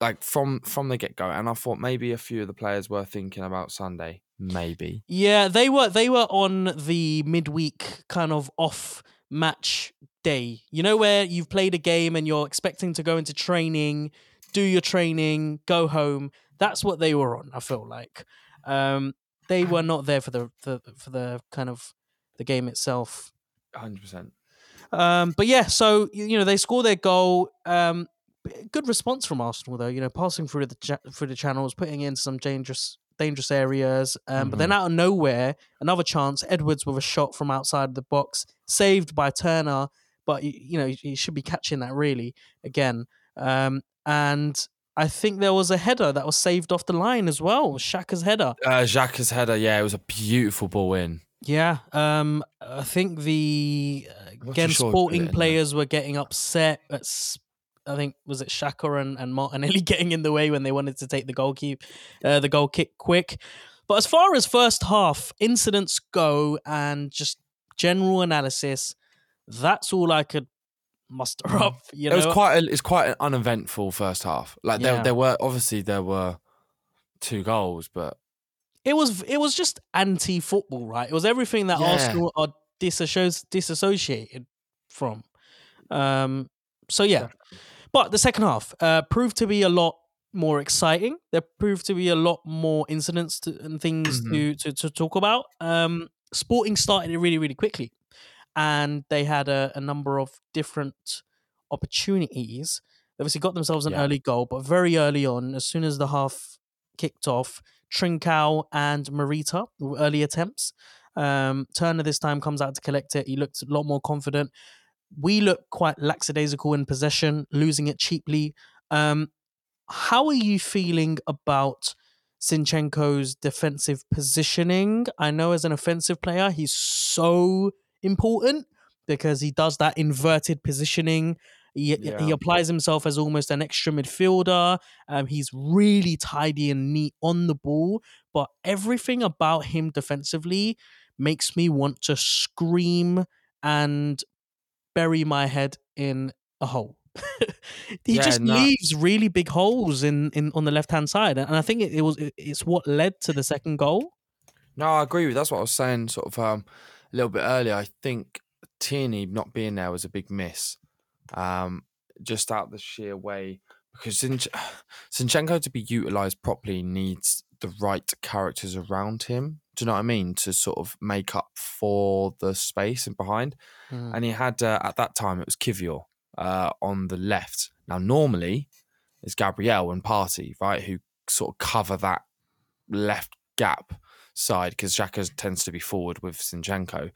like from from the get go. And I thought maybe a few of the players were thinking about Sunday. Maybe. yeah. They were they were on the midweek kind of off match day. You know where you've played a game and you're expecting to go into training, do your training, go home. That's what they were on. I feel like um, they were not there for the, the for the kind of the game itself. Hundred percent. Um, but yeah, so you know they score their goal. Um, good response from Arsenal though. You know, passing through the cha- through the channels, putting in some dangerous dangerous areas. Um, but then out of nowhere, another chance. Edwards with a shot from outside the box, saved by Turner. But you know he should be catching that really again. Um, and I think there was a header that was saved off the line as well. Xhaka's header. Uh, Xhaka's header. Yeah, it was a beautiful ball in. Yeah, um, I think the uh, again too sure who put it sporting in players were getting upset. At, I think was it Shaka and, and Martinelli getting in the way when they wanted to take the goal keep, uh, the goal kick quick. But as far as first half incidents go and just general analysis, that's all I could muster up. You Mm. it was quite. A, it's quite an uneventful first half. Like Yeah. there, there were obviously there were two goals, but it was it was just anti football, right? It was everything that Yeah. Arsenal are disasso- disassociated from. Um, so yeah, but the second half uh, proved to be a lot more exciting. There proved to be a lot more incidents to, and things to, to to talk about. Um, Sporting started it really really quickly, and they had a, a number of different opportunities. They obviously got themselves an Yeah. early goal, but very early on, as soon as the half kicked off, Trincao and Morita were early attempts. Um, Turner this time comes out to collect it. He looked a lot more confident. We look quite lackadaisical in possession, losing it cheaply. Um, how are you feeling about Zinchenko's defensive positioning? I know as an offensive player, he's so important because he does that inverted positioning. He, he applies himself as almost an extra midfielder. Um, he's really tidy and neat on the ball, but everything about him defensively makes me want to scream and bury my head in a hole. he Yeah, just no. leaves really big holes in, in on the left hand side, and I think it, it was it- it's what led to the second goal. No, I agree with. That's what I was saying, sort of um, a little bit earlier. I think Tierney not being there was a big miss, um, just out the sheer way because Zinchenko to be utilized properly needs the right characters around him. Do you know what I mean? To sort of make up for the space and behind. Mm. And he had uh, at that time it was Kiwior uh, on the left. Now normally it's Gabriel and Partey, right, who sort of cover that left gap side because Xhaka tends to be forward with Zinchenko.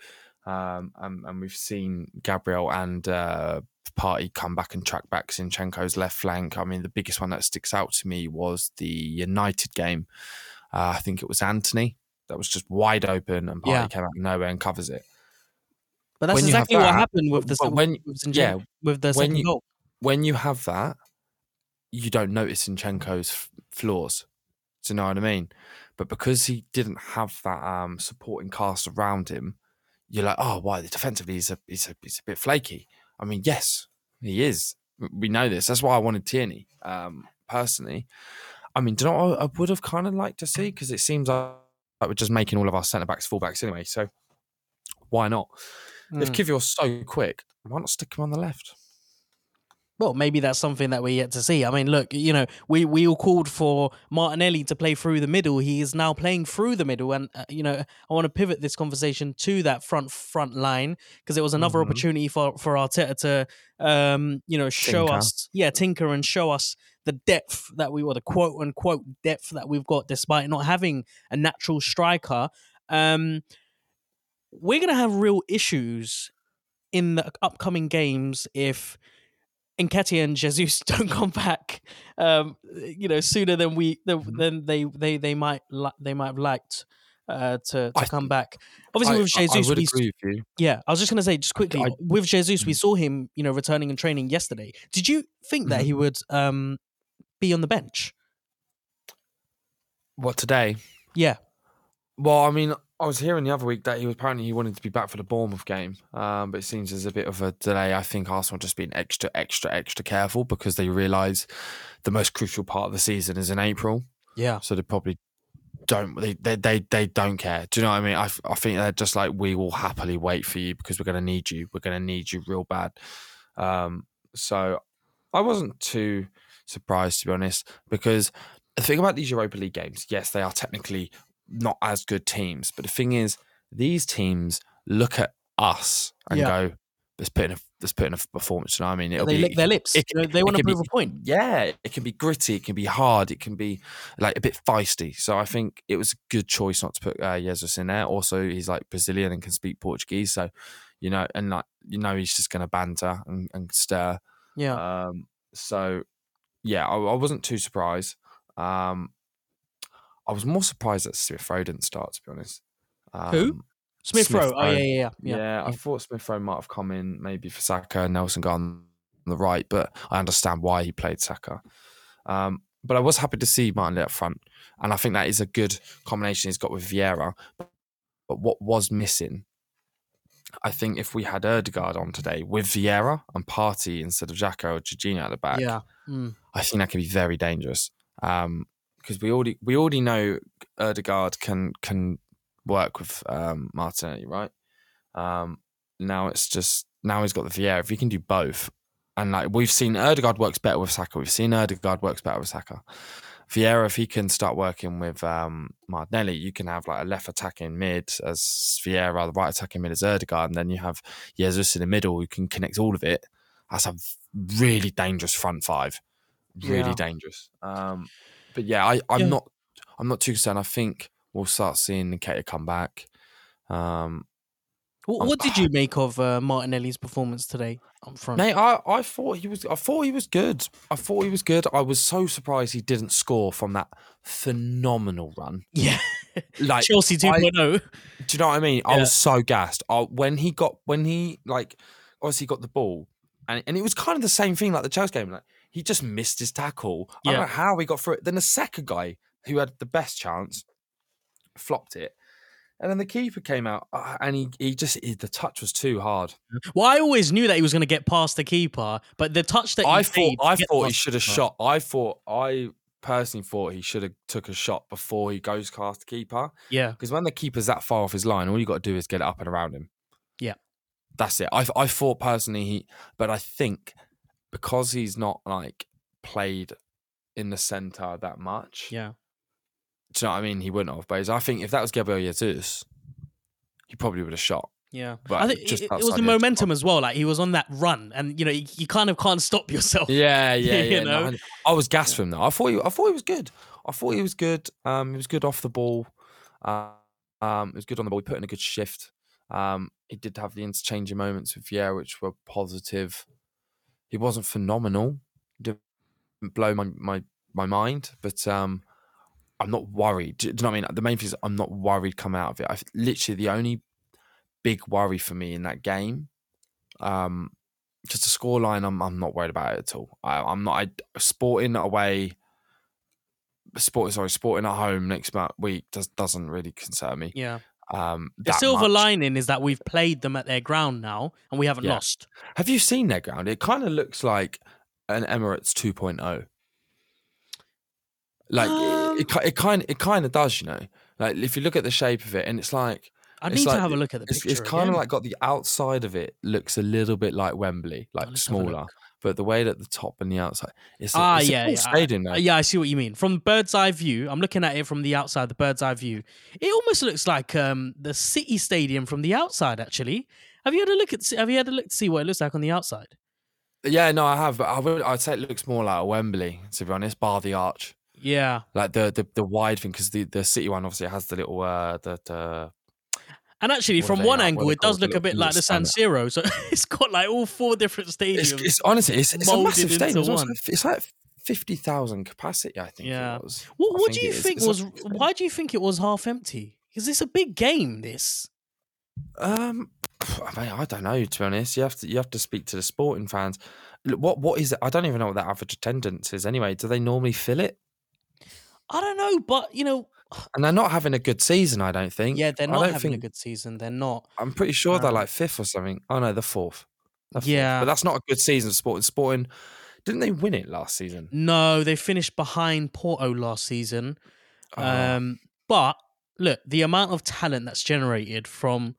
Um, and, and we've seen Gabriel and uh, Partey come back and track back Zinchenko's left flank. I mean, the biggest one that sticks out to me was the United game. Uh, I think it was Antony that was just wide open and Partey Yeah. came out of nowhere and covers it. But that's when exactly what happened with the when- with, Zinchenko- yeah, with the when you- goal. when you have that, you don't notice Zinchenko's flaws. Do you know what I mean? But because he didn't have that um, supporting cast around him, you're like, oh, why? Defensively, he's a, he's, a, he's a bit flaky. I mean, yes, he is. We know this. That's why I wanted Tierney, um, personally. I mean, do you know what I would have kind of liked to see? Because it seems like we're just making all of our centre backs fullbacks anyway. So why not? If Mm. Kiwior's so quick, why not stick him on the left? Well, maybe that's something that we're yet to see. I mean, look, you know, we we all called for Martinelli to play through the middle. He is now playing through the middle, and uh, you know, I want to pivot this conversation to that front front line because it was another Mhm. opportunity for for Arteta to, um, you know, show Tinker. us, yeah, tinker and show us the depth that we were the quote unquote depth that we've got, despite not having a natural striker. Um, we're gonna have real issues in the upcoming games if Nketiah and Jesus don't come back, um, you know, sooner than we than, Mhm. than they they they might li- they might have liked uh, to to I come back. Obviously, I, with Jesus, we with yeah, I was just gonna say just quickly I- with Jesus, we Mm. saw him, you know, returning and training yesterday. Did you think that Mhm. he would um, be on the bench? What today? Yeah, Well, I mean, I was hearing the other week that he was apparently he wanted to be back for the Bournemouth game, um, but it seems there's a bit of a delay. I think Arsenal just being extra, extra, extra careful because they realise the most crucial part of the season is in April, yeah, so they probably don't they they they, they don't care. Do you know what I mean? I, I think they're just like we will happily wait for you because we're going to need you. We're going to need you real bad. Um, so I wasn't too surprised to be honest because the thing about these Europa League games, yes, they are technically not as good teams, but the thing is, these teams look at us and Yeah. go, "Let's put in a let's put in a performance." You know what I mean? It'll they be, lick their lips. it- know, they want to can be- prove a point. yeah, it can be gritty, it can be hard, it can be like a bit feisty. So I think it was a good choice not to put uh, Jesus in there. Also, he's like Brazilian and can speak Portuguese, so you know, and like you know, he's just going to banter and, and stir. Yeah, Um, so yeah, I, I wasn't too surprised. Um, I was more surprised that Smith Rowe didn't start, to be honest. Um, Who? Smith Rowe. Oh yeah, yeah, Yeah, yeah, I thought Smith Rowe might have come in maybe for Saka and Nelson got on the right, but I understand why he played Saka. Um, but I was happy to see Martin up front, and I think that is a good combination he's got with Vieira. But what was missing, I think, if we had Ødegaard on today with Vieira and Partey instead of Xhaka or Jorginho at the back, yeah. Mm. I think that could be very dangerous. Um, because we already we already know Ødegaard can can work with um, Martinelli, right? Um, now it's just now he's got the Vieira. If he can do both, and like we've seen, Ødegaard works better with Saka. We've seen Ødegaard works better with Saka. Vieira, if he can start working with um, Martinelli, you can have like a left attacking mid as Vieira, the right attacking mid as Ødegaard, and then you have Jesus in the middle who can connect all of it. That's a really dangerous front five. Really Yeah. dangerous. Um, but yeah, I, I'm Yeah. not I'm not too concerned. I think we'll start seeing Nketiah come back. Um, What, what did you make of uh, Martinelli's performance today up front? Mate, I, I thought he was I thought he was good. I thought he was good. I was so surprised he didn't score from that phenomenal run. Yeah, Like Chelsea oh. I- 2.0. do you know what I mean? I was so gassed. I, when he got when he like obviously got the ball and and it was kind of the same thing like the Chelsea game. Like he just missed his tackle. I don't know how he got through it. Then the second guy who had the best chance flopped it. And then the keeper came out uh, and he, he just he, the touch was too hard. Well, I always knew that he was going to get past the keeper, but the touch that he I thought I thought he should have shot. I thought I personally thought he should have took a shot before he goes past the keeper Yeah, because when the keeper's that far off his line, all you got to do is get it up and around him. Yeah. that's it. I I thought personally he, but I think because he's not like played in the center that much. yeah. Do you know what I mean? He wouldn't have. But I think if that was Gabriel Jesus, he probably would have shot. Yeah, But I think just it, it was the the edge of the momentum as well. Like he was on that run, and you know, you, you kind of can't stop yourself. Yeah, yeah, You yeah. know? no, I was gassed for him though. I thought he, I thought he was good. I thought he was good. Um, he was good off the ball. Uh, um, he was good on the ball. He put in a good shift. Um, he did have the interchanging moments with Vieira, which were positive. He wasn't phenomenal. Didn't blow my my my mind, but um, I'm not worried. Do, you know what I mean? The main thing is I'm not worried coming out of it. I literally the only big worry for me in that game, um, just the scoreline. I'm I'm not worried about it at all. I, I'm not. I, sporting away, sport sorry, sporting at home next week does doesn't really concern me. Yeah. Um, The silver much. lining is that we've played them at their ground now, and we haven't Yeah. lost. Have you seen their ground? It kind of looks like an Emirates 2.0. Like Um, it, it, ki- it kind it kind of does, you know. Like if you look at the shape of it, and it's like I need like- to have a look at the It's, picture. it's kind of like got the outside of it looks a little bit like Wembley, like let's have a look. smaller, but the way that the top and the outside, it's a, Ah, it's a yeah, cool yeah, stadium. Uh, yeah, I see what you mean. From bird's eye view, I'm looking at it from the outside, the bird's eye view. It almost looks like um, the City Stadium from the outside. Actually, have you had a look at? Have you had a look to see what it looks like on the outside? Yeah, no, I have, but I would, I'd say it looks more like a Wembley to be honest, bar the arch, Yeah, like the the, the wide thing, because the, the city one obviously has the little uh the, the and actually, What from one? What angle, it does look a bit like the San Siro. So it's got like all four different it's, stadiums. it's honestly it's, it's a massive stadium. It's, also- it's like fifty thousand capacity, I think. Yeah. it was. what what do you think It's was? it's Why do you think it was half empty? Is this a big game? This. Um, I mean, I don't know. To be honest, you have to you have to speak to the sporting fans. What what is it? I don't even know what that average attendance is. Anyway, do they normally fill it? I don't know, but you know, And they're not having a good season. I don't think. yeah, they're not having a good season. They're not. I'm pretty sure they're Um, like fifth or something. Oh no, the fourth. They're fourth. Yeah. but that's not a good season for Sporting. Sporting didn't they win it last season? No, they finished behind Porto last season. Oh, Um, but look, the amount of talent that's generated from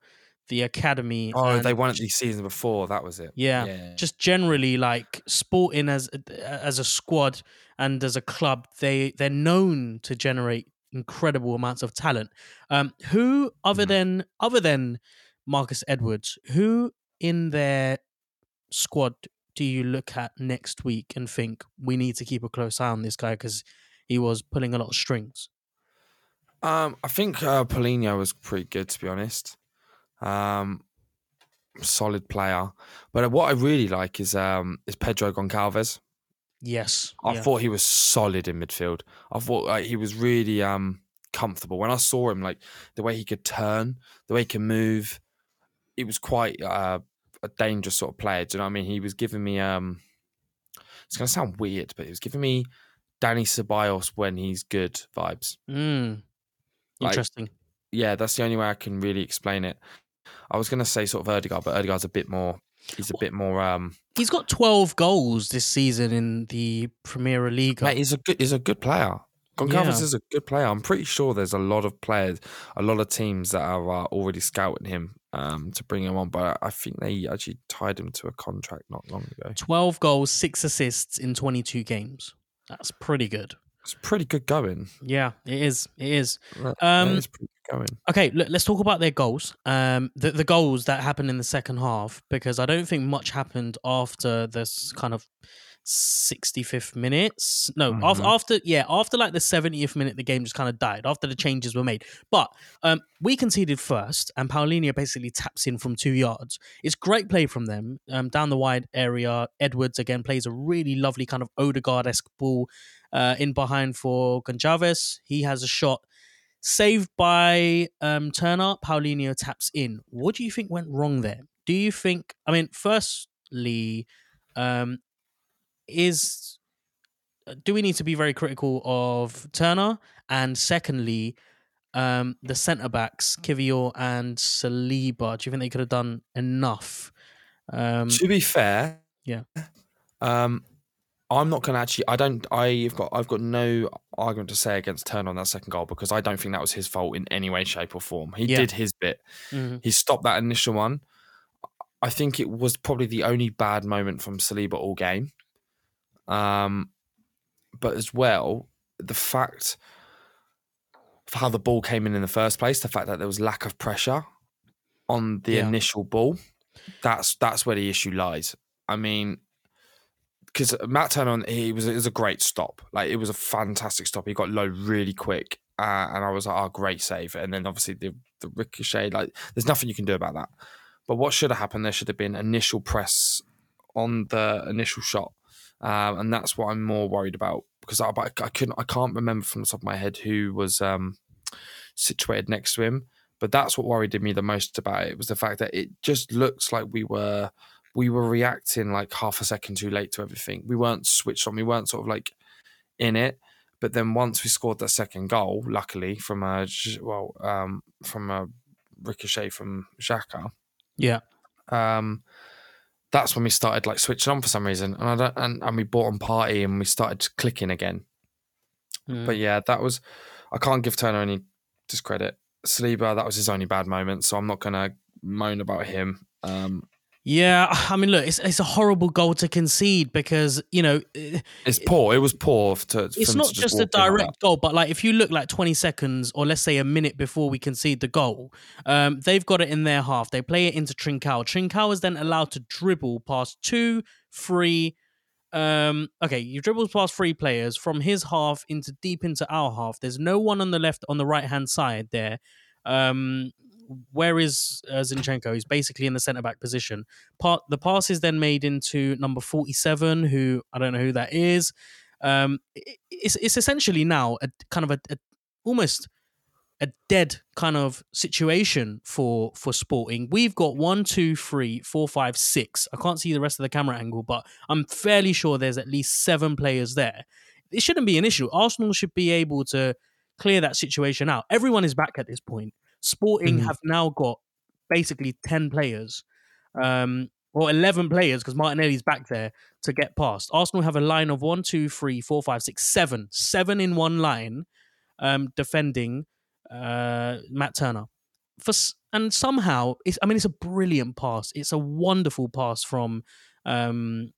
the academy. oh, and they won it the season before. That was it. Yeah, just generally like sporting as as a squad and as a club, they they're known to generate incredible amounts of talent. Um, who other Mhm. than other than Marcus Edwards, who in their squad do you look at next week and think we need to keep a close eye on this guy because he was pulling a lot of strings? Um, I think uh, Paulinho was pretty good to be honest. Um, solid player, but what I really like is um is Pedro Goncalves. Yes, I yeah. thought he was solid in midfield. I thought like, he was really um comfortable when I saw him. Like the way he could turn, the way he can move, it was quite uh, a dangerous sort of player. Do you know what I mean? He was giving me um. It's gonna sound weird, but he was giving me Danny Ceballos when he's good vibes. Mm. Like, Interesting. yeah, that's the only way I can really explain it. I was gonna say sort of Ødegaard, but Ødegaard's a bit more. He's a bit more. Um, He's got 12 goals this season in the Premier League. mate, he's a good. He's a good player. Goncalves Yeah. is a good player. I'm pretty sure there's a lot of players, a lot of teams that are uh, already scouting him um, to bring him on. But I think they actually tied him to a contract not long ago. 12 goals, six assists in 22 games. That's pretty good. It's pretty good going. Yeah, it is. It is. That- Um, that is pretty good going. Okay, look, let's talk about their goals. Um, the, the goals that happened in the second half, because I don't think much happened after this kind of 65th minutes. No, af- Mhm. after, yeah, after like the 70th minute, the game just kind of died after the changes were made. But um, we conceded first, and Paulinho basically taps in from two yards. It's great play from them um, down the wide area. Edwards again plays a really lovely kind of Odegaard esque ball uh, in behind for Gonçalves. He has a shot saved by um, Turner. Paulinho taps in. What do you think went wrong there? Do you think? I mean, firstly, um, is do we need to be very critical of Turner? And secondly, um, the centre backs, Kiwior and Saliba. Do you think they could have done enough? Um, to be fair, yeah. Um, I'm not going to actually. I don't. I've got. I've got no argument to say against Turner on that second goal because I don't think that was his fault in any way, shape, or form. He Yeah. did his bit. mhm. He stopped that initial one. I think it was probably the only bad moment from Saliba all game. Um, but as well, the fact of how the ball came in in the first place, the fact that there was lack of pressure on the Yeah. initial ball, that's that's where the issue lies. I mean, because Matt Turner, he was it was a great stop. Like it was a fantastic stop. He got low really quick, uh, and I was like, "Oh, great save!" And then obviously the the ricochet, like there's nothing you can do about that. But what should have happened? There should have been initial press on the initial shot, um, and that's what I'm more worried about because I, I couldn't, I can't remember from the top of my head who was um, situated next to him. But that's what worried me the most about it was the fact that it just looks like we were we were reacting like half a second too late to everything. We weren't switched on. We weren't sort of like in it. But then once we scored that second goal, luckily from a well um, from a ricochet from Xhaka, Yeah. um, that's when we started like switching on for some reason, and I don't, and, and we bought on Partey and we started clicking again. Mm. But yeah, that was I can't give Turner any discredit. Saliba, that was his only bad moment, so I'm not gonna moan about him. Um, Yeah, I mean, look, it's it's a horrible goal to concede because you know eh, it's poor. It was poor to. it's not to just a in like direct goal, but like if you look like 20 seconds or let's say a minute before we concede the goal, um, they've got it in their half. They play it into Trincao. Trincao is then allowed to dribble past two, three. Um, okay, you dribble past three players from his half into deep into our half. There's no one on the left on the right hand side there. Um, where is uh, Zinchenko? He's basically in the centre back position. Part the pass is then made into number 47, who I don't know who that is. Um, i- it's it's essentially now a kind of a, a almost a dead kind of situation for for Sporting. We've got one, two, three, four, five, six. I can't see the rest of the camera angle, but I'm fairly sure there's at least seven players there. It shouldn't be an issue. Arsenal should be able to clear that situation out. Everyone is back at this point. Sporting Mhm. have now got basically ten players, um, or eleven players because Martinelli's back there to get past. Arsenal have a line of one, two, three, four, five, six, seven, seven in one line, um, defending uh, Matt Turner. For and somehow, it's, I mean, it's a brilliant pass. It's a wonderful pass from um,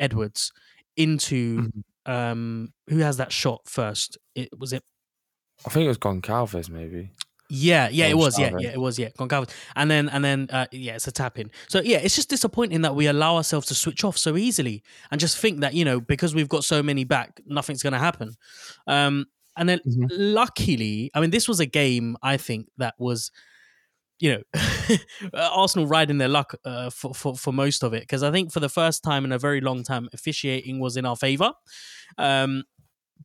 Edwards into Mhm. um, who has that shot first? It was it. I think it was Goncalves maybe. Yeah, yeah, it was. Yeah, yeah, it was. Yeah, Goncalves. And then, and then, uh, yeah, it's a tap in. So yeah, it's just disappointing that we allow ourselves to switch off so easily and just think that you know because we've got so many back, nothing's going to happen. Um, and then, Mhm. luckily, I mean, this was a game I think that was, you know, Arsenal riding their luck uh, for, for for most of it because I think for the first time in a very long time, officiating was in our favour. Um,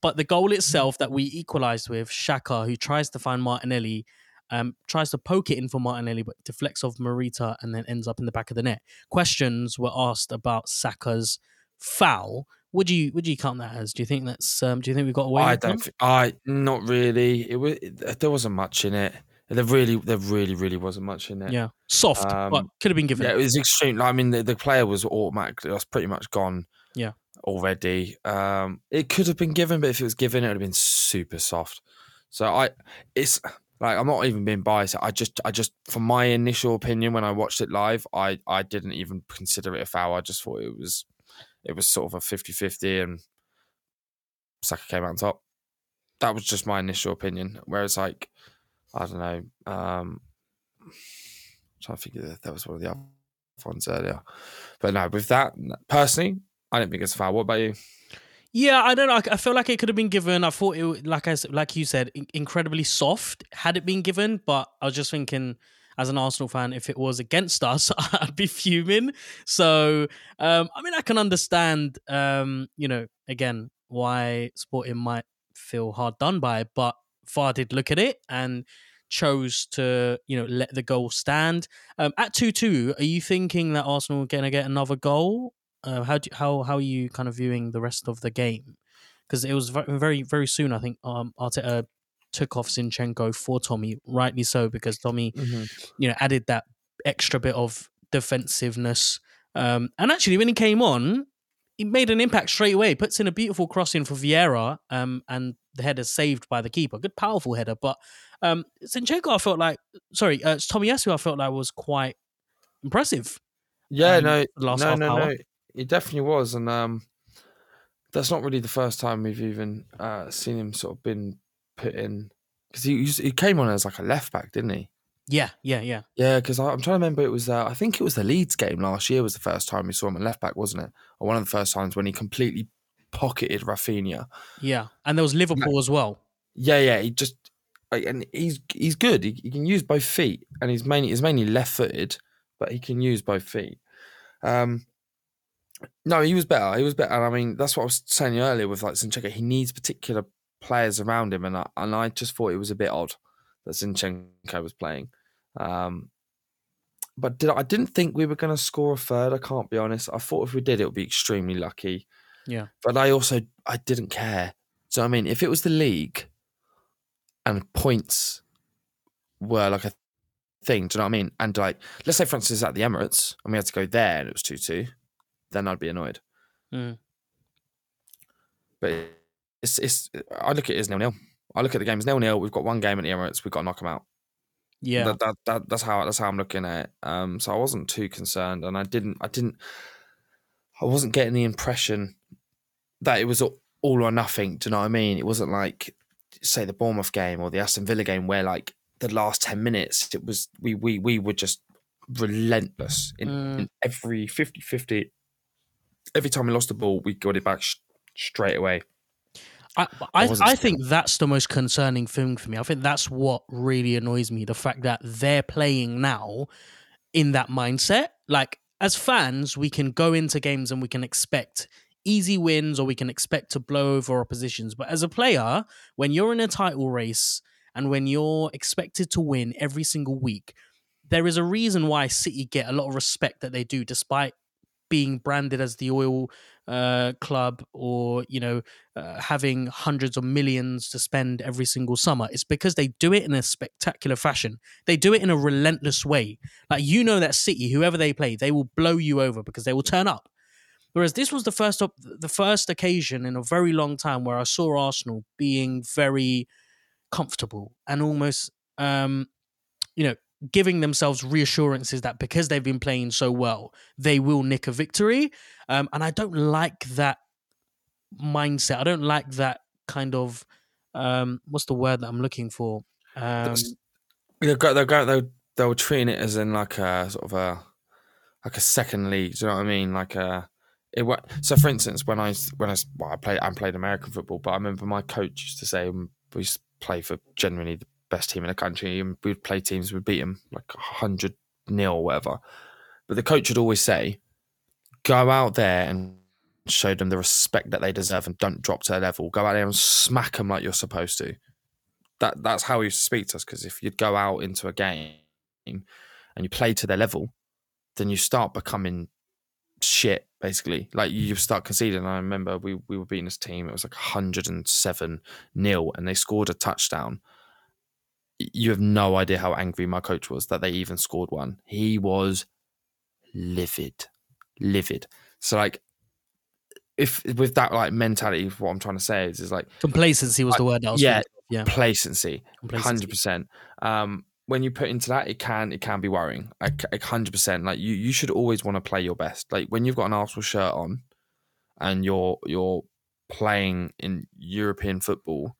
but the goal itself that we equalised with Xhaka, who tries to find Martinelli, um, tries to poke it in for Martinelli, but deflects off Morita and then ends up in the back of the net. Questions were asked about Saka's foul. Would you would you count that as? Do you think that's? Um, do you think we got away? I don't. I not really. It was. It, there wasn't much in it. There really, there really, really wasn't much in it. Yeah, soft, but Um, could have been given. Yeah, it was extreme. I mean, the, the player was automatically. was pretty much gone. Yeah. Already. Um, it could have been given, but if it was given, it would have been super soft. So I, it's like I'm not even being biased. I just, I just, from my initial opinion when I watched it live, I, I didn't even consider it a foul. I just thought it was, it was sort of a 50-50 and Saka came out on top. That was just my initial opinion. Whereas, like, I don't know. Um, I'm trying to figure if that was one of the other ones earlier. But no, with that, personally, I don't think it's a foul. What about you? Yeah, I don't know. I- feel like it could have been given. I thought it, like I like you said, in- incredibly soft had it been given. But I was just thinking, as an Arsenal fan, if it was against us, I'd be fuming. So, um, I mean, I can understand, um, you know, again, why Sporting might feel hard done by. But VAR did look at it and chose to, you know, let the goal stand. Um, at two two, are you thinking that Arsenal are going to get another goal? Uh, how do, how how are you kind of viewing the rest of the game? Because it was very very soon. I think um, Arteta took off Zinchenko for Tommy, rightly so, because Tommy you know added that extra bit of defensiveness. Um, and actually, when he came on, he made an impact straight away. Puts in a beautiful crossing for Vieira, um, and the header saved by the keeper. Good, powerful header. But um, Zinchenko, I felt like, sorry, uh, Tomiyasu, I felt like was quite impressive. Yeah, um, no, last no, half no, hour. no. It definitely was, and um, that's not really the first time we've even uh, seen him sort of been put in because he he came on as like a left back, didn't he? Yeah, yeah, yeah. Yeah, because I'm trying to remember. It was uh, I think it was the Leeds game last year was the first time we saw him at left back, wasn't it? Or one of the first times when he completely pocketed Raphinha. Yeah, and there was Liverpool as well. Yeah, yeah. He just and he's he's good. He, he can use both feet, and he's mainly he's mainly left footed, but he can use both feet. Um, no, he was better. He was better. And I mean, that's what I was saying earlier with like Zinchenko. He needs particular players around him, and I, and I just thought it was a bit odd that Zinchenko was playing. Um, but did, I didn't think we were going to score a third. I can't be honest. I thought if we did, it would be extremely lucky. Yeah. But I also I didn't care. So I mean, if it was the league and points were like a thing, do you know what I mean? And like, let's say for instance at the Emirates and we had to go there and it was two two, then I'd be annoyed. Mm. But it's it's I look at it as nil nil. I look at the game as nil nil. We've got one game at the Emirates. We've got to knock them out. Yeah. That, that, that that's how that's how I'm looking at it. Um, so I wasn't too concerned, and I didn't I didn't I wasn't getting the impression that it was all or nothing. Do you know what I mean? It wasn't like say the Bournemouth game or the Aston Villa game where like the last ten minutes it was we we we were just relentless in, Mm. in every 50-50. Every time we lost the ball, we got it back sh- straight away. I, I, wasn't I think that's the most concerning thing for me. I think that's what really annoys me the fact that they're playing now in that mindset. Like, as fans, we can go into games and we can expect easy wins or we can expect to blow over oppositions. But as a player, when you're in a title race and when you're expected to win every single week, there is a reason why City get a lot of respect that they do, despite being branded as the oil uh, club or, you know, uh, having hundreds of millions to spend every single summer. It's because they do it in a spectacular fashion. They do it in a relentless way. Like you know that City, whoever they play, they will blow you over because they will turn up. Whereas this was the first op- the first occasion in a very long time where I saw Arsenal being very comfortable and almost um, you know giving themselves reassurances that because they've been playing so well, they will nick a victory. Um, and I don't like that mindset. I don't like that kind of um, what's the word that I'm looking for? Um, They'll go, they'll go, they'll, they'll treat it as in like a sort of a like a second league. Do you know what I mean? Like a it. So, for instance, when I when I well, I played I played American football, but I remember my coach used to say we used to play for generally the best team in the country, and we'd play teams, we'd beat them like hundred nil or whatever. But the coach would always say, "Go out there and." Show them the respect that they deserve and don't drop to their level. Go out there and smack them like you're supposed to that that's how he used to speak to us because if you'd go out into a game and you play to their level, then you start becoming shit basically. Like you start conceding. I remember we we were beating this team. It was like 107 nil, and they scored a touchdown. You have no idea how angry my coach was that they even scored one. He was livid, livid. So like. If with that like mentality, what I'm trying to say is, is like complacency was the word that I was yeah, yeah. complacency hundred percent. Um, when you put into that, it can it can be worrying. Like hundred percent. Like you, you should always want to play your best. Like when you've got an Arsenal shirt on, and you're you're playing in European football,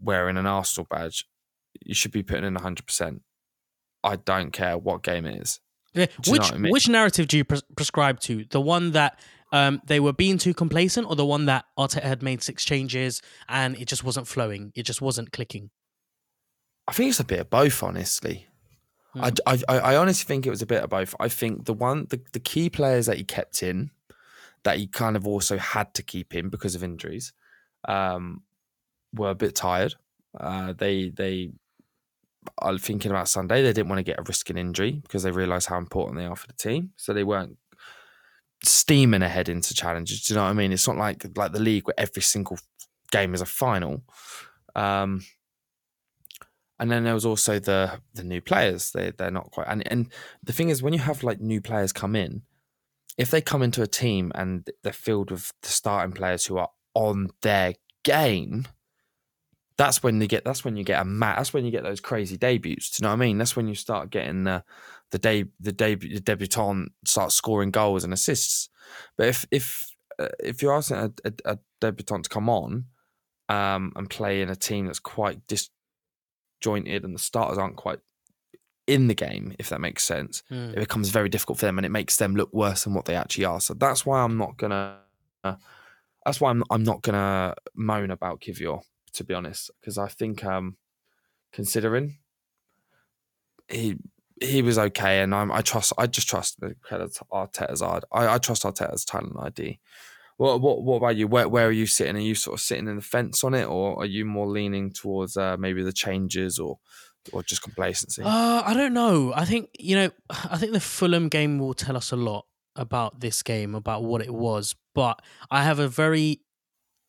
wearing an Arsenal badge, you should be putting in hundred percent. I don't care what game it is. Yeah. Do you know Which I mean? which narrative do you pres- prescribe to? The one that um, they were being too complacent, or the one that Arteta had made six changes and it just wasn't flowing, it just wasn't clicking. I think it's a bit of both, honestly. I, I, I I honestly think it was a bit of both. I think the one the, the key players that he kept in, that he kind of also had to keep in because of injuries, um, were a bit tired. Uh, they they are thinking about Sunday. They didn't want to get a risk an injury because they realised how important they are for the team. So they weren't steaming ahead into challenges. Do you know what I mean? It's not like like the league where every single game is a final. Um, and then there was also the the new players. They they're not quite and and the thing is when you have like new players come in, if they come into a team and they're filled with the starting players who are on their game, that's when you get that's when you get a mat that's when you get those crazy debuts. Do you know what I mean? That's when you start getting the the day the debut the debutant starts scoring goals and assists. But if if uh, if you're asking a, a, a debutant to come on um, and play in a team that's quite disjointed and the starters aren't quite in the game, if that makes sense, Mm. it becomes very difficult for them and it makes them look worse than what they actually are. So that's why I'm not gonna. Uh, that's why I'm I'm not gonna moan about Kiwior, to be honest, because I think um, considering he he was okay, and I'm I trust I just trust Arteta's I, I trust Arteta's talent ID. What what what about you? Where where are you sitting? Are you sort of sitting in the fence on it, or are you more leaning towards uh, maybe the changes or or just complacency? Uh, I don't know. I think you know. I think the Fulham game will tell us a lot about this game, about what it was. But I have a very,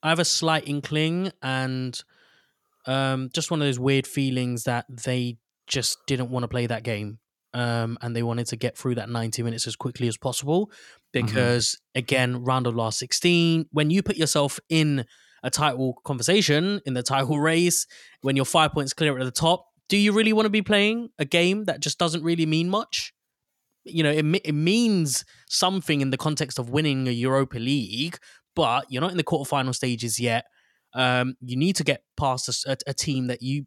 I have a slight inkling, and um, just one of those weird feelings that they just didn't want to play that game, um, and they wanted to get through that ninety minutes as quickly as possible. Because again, round of last sixteen, when you put yourself in a title conversation in the title race, when you're five points clear at the top, do you really want to be playing a game that just doesn't really mean much? You know, it it means something in the context of winning a Europa League, but you're not in the quarterfinal stages yet. Um, you need to get past a team that you,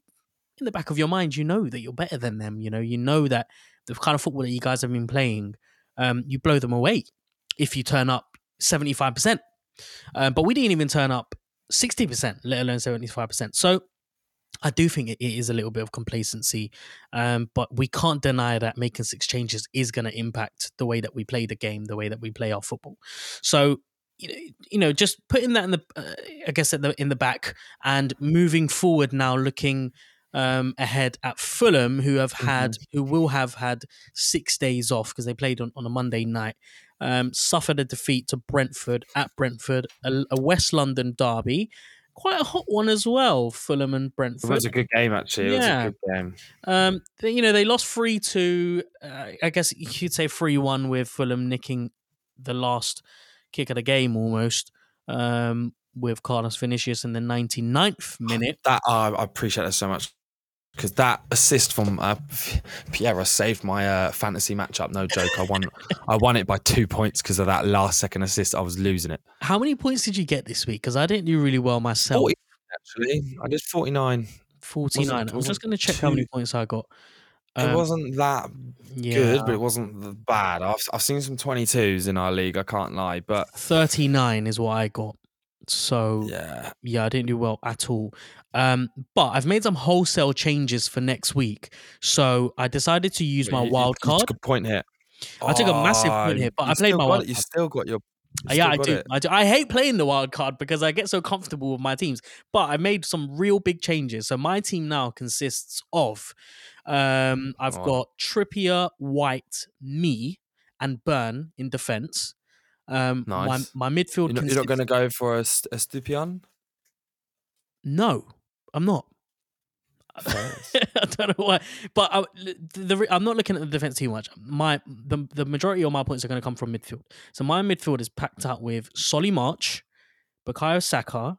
in the back of your mind, you know that you're better than them. You know, you know that the kind of football that you guys have been playing, um, you blow them away if you turn up seventy five percent. Um, but we didn't even turn up sixty percent, let alone seventy five percent. So I do think it, it is a little bit of complacency, um, but we can't deny that making six changes is going to impact the way that we play the game, the way that we play our football. So, you know, you know just putting that in the, uh, I guess, at the, in the back and moving forward now, looking um, ahead at Fulham, who have had, who will have had six days off because they played on, on a Monday night. Um, suffered a defeat to Brentford at Brentford, a, a West London derby quite a hot one as well. Fulham and Brentford. It was a good game, actually. It Yeah. was a good game. Um, they, you know, they lost three to, uh, I guess you could say three one with Fulham nicking the last kick of the game almost. Um, with Carlos Vinicius in the 99th minute. That uh, I appreciate that so much because that assist from uh, Pereira saved my uh, fantasy matchup. No joke. I won. I won it by two points because of that last second assist. I was losing it. How many points did you get this week? Because I didn't do really well myself. 40, actually, I did forty nine. 49. I'm wasn't just going to check how many points I got. It Um, wasn't that yeah, good, but it wasn't bad. I've, I've seen some twenty twos in our league. I can't lie, but 39 is what I got. So yeah, yeah, I didn't do well at all. Um, but I've made some wholesale changes for next week. So I decided to use my You- you- wild you card. took a point here. I took a massive point here, but I played my wild it. You still got your. you yeah, I do. I do. I hate playing the wild card because I get so comfortable with my teams. But I made some real big changes. So my team now consists of um, I've Right. got Trippier, White, Mee, and Burn in defense. Um, Nice. My my midfield You're not, consists not going to go for a, a Estupiñán? No, I'm not. I don't know why, but I, the, I'm not looking at the defense too much. My the the majority of my points are going to come from midfield. So my midfield is packed out with Solly March, Bukayo Saka,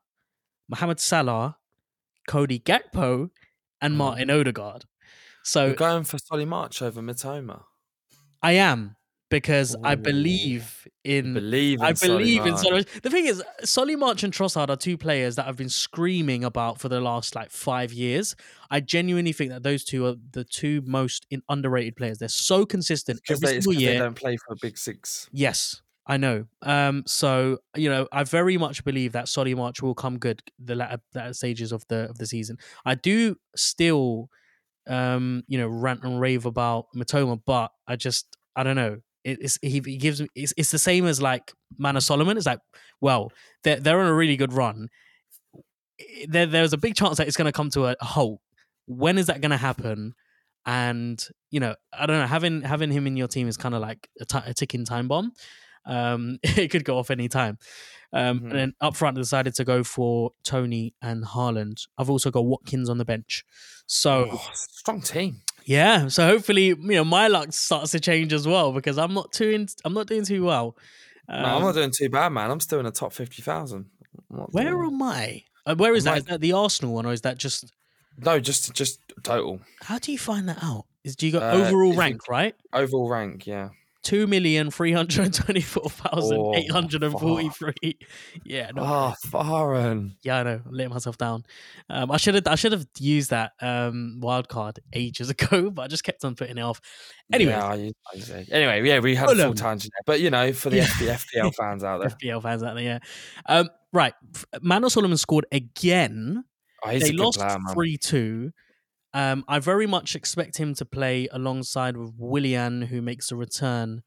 Mohamed Salah, Cody Gakpo, and Mhm. Martin Ødegaard. So You're going for Solly March over Mitoma. I am because I believe in Believe in I Solly believe in March. Solly. The thing is, Solly March and Trossard are two players that I've been screaming about for the last like five years. I genuinely think that those two are the two most in underrated players. They're so consistent Because every they, single 'cause they don't play for a big six. Yes, I know. Um, so you know, I very much believe that Solly March will come good the latter, latter stages of the of the season. I do still, um, you know, rant and rave about Mitoma, but I just I don't know. It, it's he, he gives me it's, it's the same as like Manor Solomon. It's like, well, they're they're on a really good run. There there's a big chance that it's going to come to a halt. When is that going to happen? And you know, I don't know. Having having him in your team is kind of like a ti- a ticking time bomb. Um, it could go off any time. Um, Mhm. And then up front, I decided to go for Toney and Haaland. I've also got Watkins on the bench. So Oh, strong team. yeah, so hopefully, you know, my luck starts to change as well because I'm not too in, I'm not doing too well. no, I'm Um, not doing too bad, man. I'm still in the top 50,000. Where doing- am I? Uh, where is Am that? I- Is that the Arsenal one or is that just? No, just just total. How do you find that out? Is do you got Uh, overall rank right? Overall rank, yeah. Two million three hundred twenty-four thousand eight hundred and forty-three. Yeah, no, Oh, foreign. yeah, I know. I'm letting myself down. Um, I should have, I should have used that um wild card ages ago, but I just kept on putting it off. Anyway, Yeah, I- I anyway, yeah, we had a Fulham. full tangent there. But, you know, for the. FPL fans out there, FPL fans out there, yeah. Um, right, Manor Solomon scored again. oh, they lost three two. Um, I very much expect him to play alongside with Willian, who makes a return.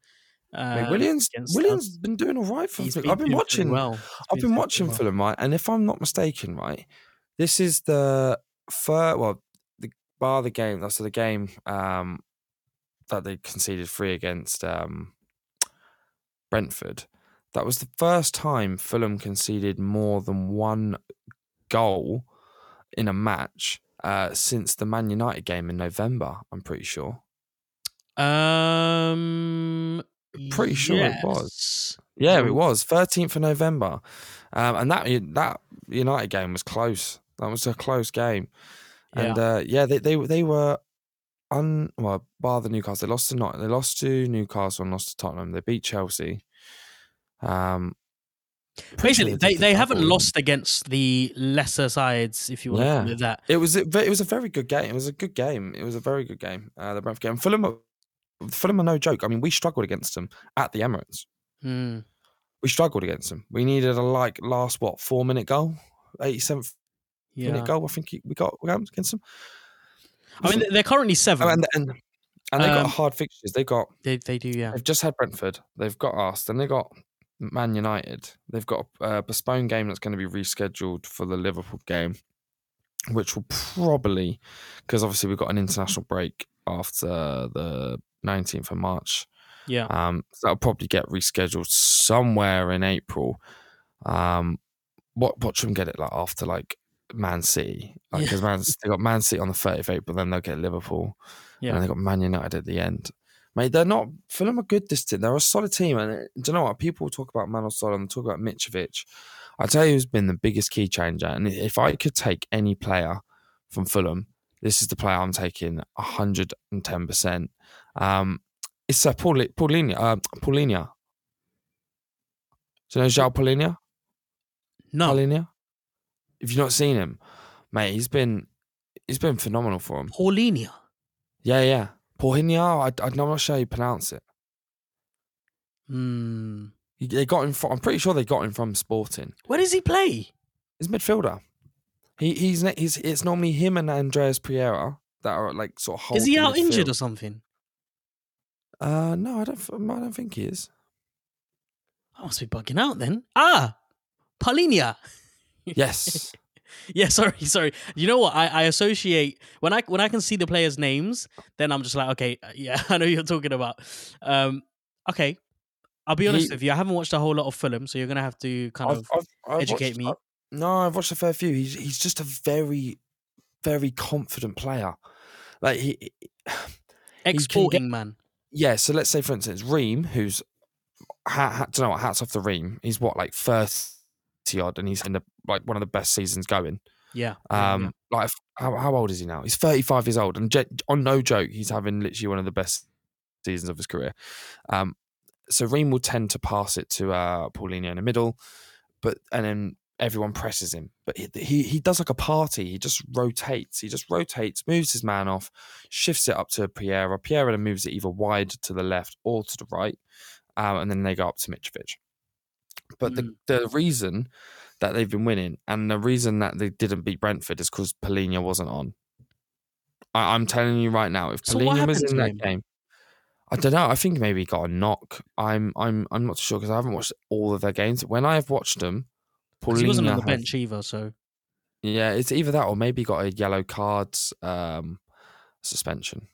Um, Willian's, Willian's us. been doing all right for Fulham. I've been watching. well. I've been watching pretty Fulham, right? And if I'm not mistaken, right, this is the first, well, the bar the game. That's the game um, that they conceded three against um, Brentford. That was the first time Fulham conceded more than one goal in a match uh, since the Man United game in November. I'm pretty sure. Um, Pretty sure it was. Yeah, it was 13th of November, um, and that that United game was close. That was a close game. And uh, yeah, they they they were un well bar the Newcastle. They lost to not they lost to Newcastle and lost to Tottenham. They beat Chelsea. Um, Basically, they, they haven't lost against the lesser sides, if you want Yeah. to call it that. It was a, it was a very good game. It was a good game. It was a very good game. Uh, the Brentford game. Fulham, are- Fulham are no joke. I mean, we struggled against them at the Emirates. Hmm. We struggled against them. We needed a like last what four minute goal, eighty seventh Yeah. minute goal. I think we got we got against them. I mean, they're currently seven. Oh, and and and they Um, got hard fixtures. They've got they, they do, yeah. they've just had Brentford. They've got us. Then they got Man United. They've got a postponed game that's going to be rescheduled for the Liverpool game, which will probably because obviously we've got an international break after the nineteenth of March. Yeah. Um, so that'll probably get rescheduled somewhere in April. Um, what watch them get it like after like Man City, Yeah. because Man they got Man City on the thirtieth of April, then they'll get Liverpool, Yeah. and they got Man United at the end. Mate, they're not Fulham are good this team. They're a solid team, and uh, do you know what? People talk about Manosol and talk about Mitrovic. I tell you, who's been the biggest key changer. And if I could take any player from Fulham, this is the player I'm taking 110%. Um, it's uh, Paul, Palhinha. Uh, Palhinha. Do you know João Palhinha? No. Palhinha? If you've not seen him, mate, he's been he's been phenomenal for him. Palhinha. Yeah, yeah. Palhinha, I, I'm not sure how you pronounce it. Hmm. They got him from, I'm pretty sure they got him from Sporting. Where does he play? He's midfielder. He he's he's it's normally him and Andreas Pereira that are like sort of. Is he out the injured or something? Uh, no, I don't. I don't think he is. I must be bugging out then. Ah, Palhinha. Yes. Yeah, sorry, sorry. You know what? I, I associate when I when I can see the players' names, then I'm just like, okay, uh, yeah, I know who you're talking about. Um, okay, I'll be honest He- with you. I haven't watched a whole lot of Fulham, so you're gonna have to kind I've, of I've, I've educate watched- me. I- no, I've watched a fair few. He's he's just a very, very confident player. Like he, exporting man. yeah. So let's say, for instance, Ream, who's hat, hat, don't know what hats off the Ream. He's what like thirty odd, and he's in the like one of the best seasons going. Yeah. Um, yeah. like how, how old is he now? He's 35 years old, and on no joke, he's having literally one of the best seasons of his career. Um, so Ream will tend to pass it to uh, Paulinho in the middle, but and then everyone presses him. But he, he he does like a party. He just rotates. He just rotates, moves his man off, shifts it up to Pereira. Pereira then moves it either wide to the left or to the right, um, and then they go up to Mitrovic. But the, the reason that they've been winning and the reason that they didn't beat Brentford is because Palhinha wasn't on. I, I'm telling you right now, if So Palhinha was in that game, I don't know. I think maybe he got a knock. I'm I'm I'm not sure because I haven't watched all of their games. When I have watched them, 'Cause he wasn't on the Palhinha bench either, so yeah, it's either that or maybe he got a yellow card um, suspension.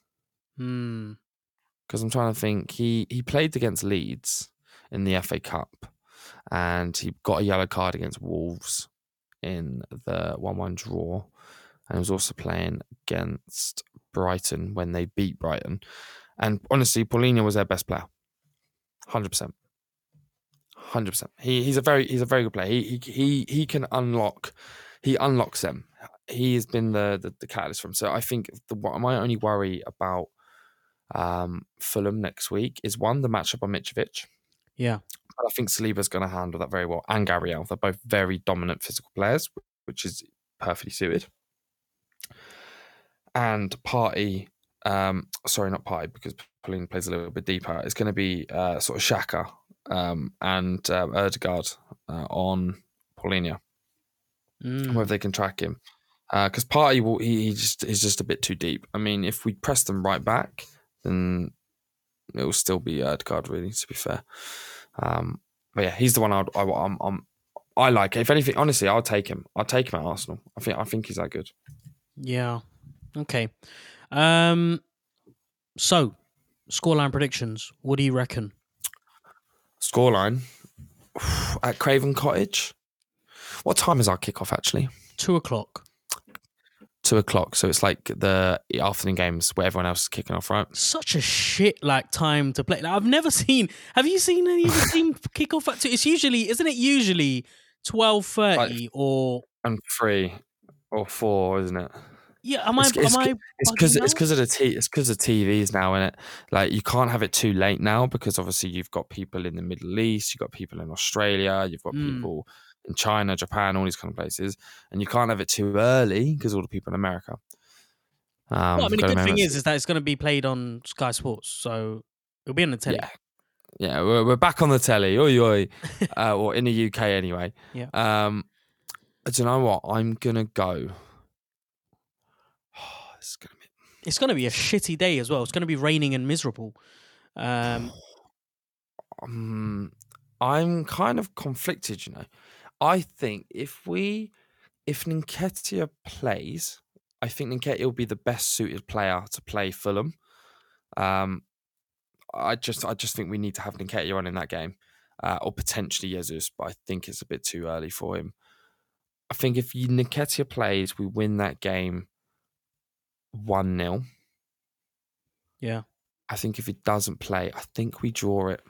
hmm. because I'm trying to think. He he played against Leeds in the FA Cup, and he got a yellow card against Wolves in the one-one draw, and he was also playing against Brighton when they beat Brighton. And honestly, Paulinho was their best player, hundred percent, hundred percent. He he's a very he's a very good player. He he he, he can unlock. He unlocks them. He has been the, the the catalyst for him. So I think the my only worry about um, Fulham next week is one the matchup on Mitrovic. Yeah. But I think Saliba's going to handle that very well, and Gabriel. They're both very dominant physical players, which is perfectly suited. And Partey, um, sorry, not Partey, because Palhinha plays a little bit deeper. It's going to be uh, sort of Xhaka um, and um, Ødegaard uh, on Palhinha Mm. whether they can track him. Because Partey will he, he just is just a bit too deep. I mean, if we press them right back, then it will still be Ødegaard, really. To be fair, um, but yeah, he's the one I'd, I, I'm, I'm I like. If anything, honestly, I'll take him. I'll take him at Arsenal. I think I think he's that good. Yeah. Okay. Um. So, scoreline predictions. What do you reckon? Scoreline at Craven Cottage. What time is our kickoff actually? Two o'clock. Two o'clock. So it's like the afternoon games where everyone else is kicking off, right? Such a shit like time to play. Like, I've never seen. Have you seen any of the team kick off at two? It's usually, isn't it? Usually twelve thirty or And three or four, isn't it? Yeah, am I? It's- it's am I? It's because it's because of the t- it's because of TVs now, and it like you can't have it too late now because obviously you've got people in the Middle East, you've got people in Australia, you've got Mm. people in China, Japan, all these kind of places, and you can't have it too early because all the people in America. Um, Well, I mean, the good thing is, is that it's going to be played on Sky Sports, so it'll be on the telly. yeah, yeah, we're, we're back on the telly, oi oi, uh, or in the UK anyway. Yeah. Um, do you know what? I'm gonna go. it's gonna be It's going to be a shitty day as well. It's going to be raining and miserable. Um, um, I'm kind of conflicted, you know. I think if we, if Nketiah plays, I think Nketiah will be the best suited player to play Fulham. Um, I just, I just think we need to have Nketiah on in that game, uh, or potentially Jesus, but I think it's a bit too early for him. I think if Nketiah plays, we win that game one 0 yeah, I think if he doesn't play, I think we draw it.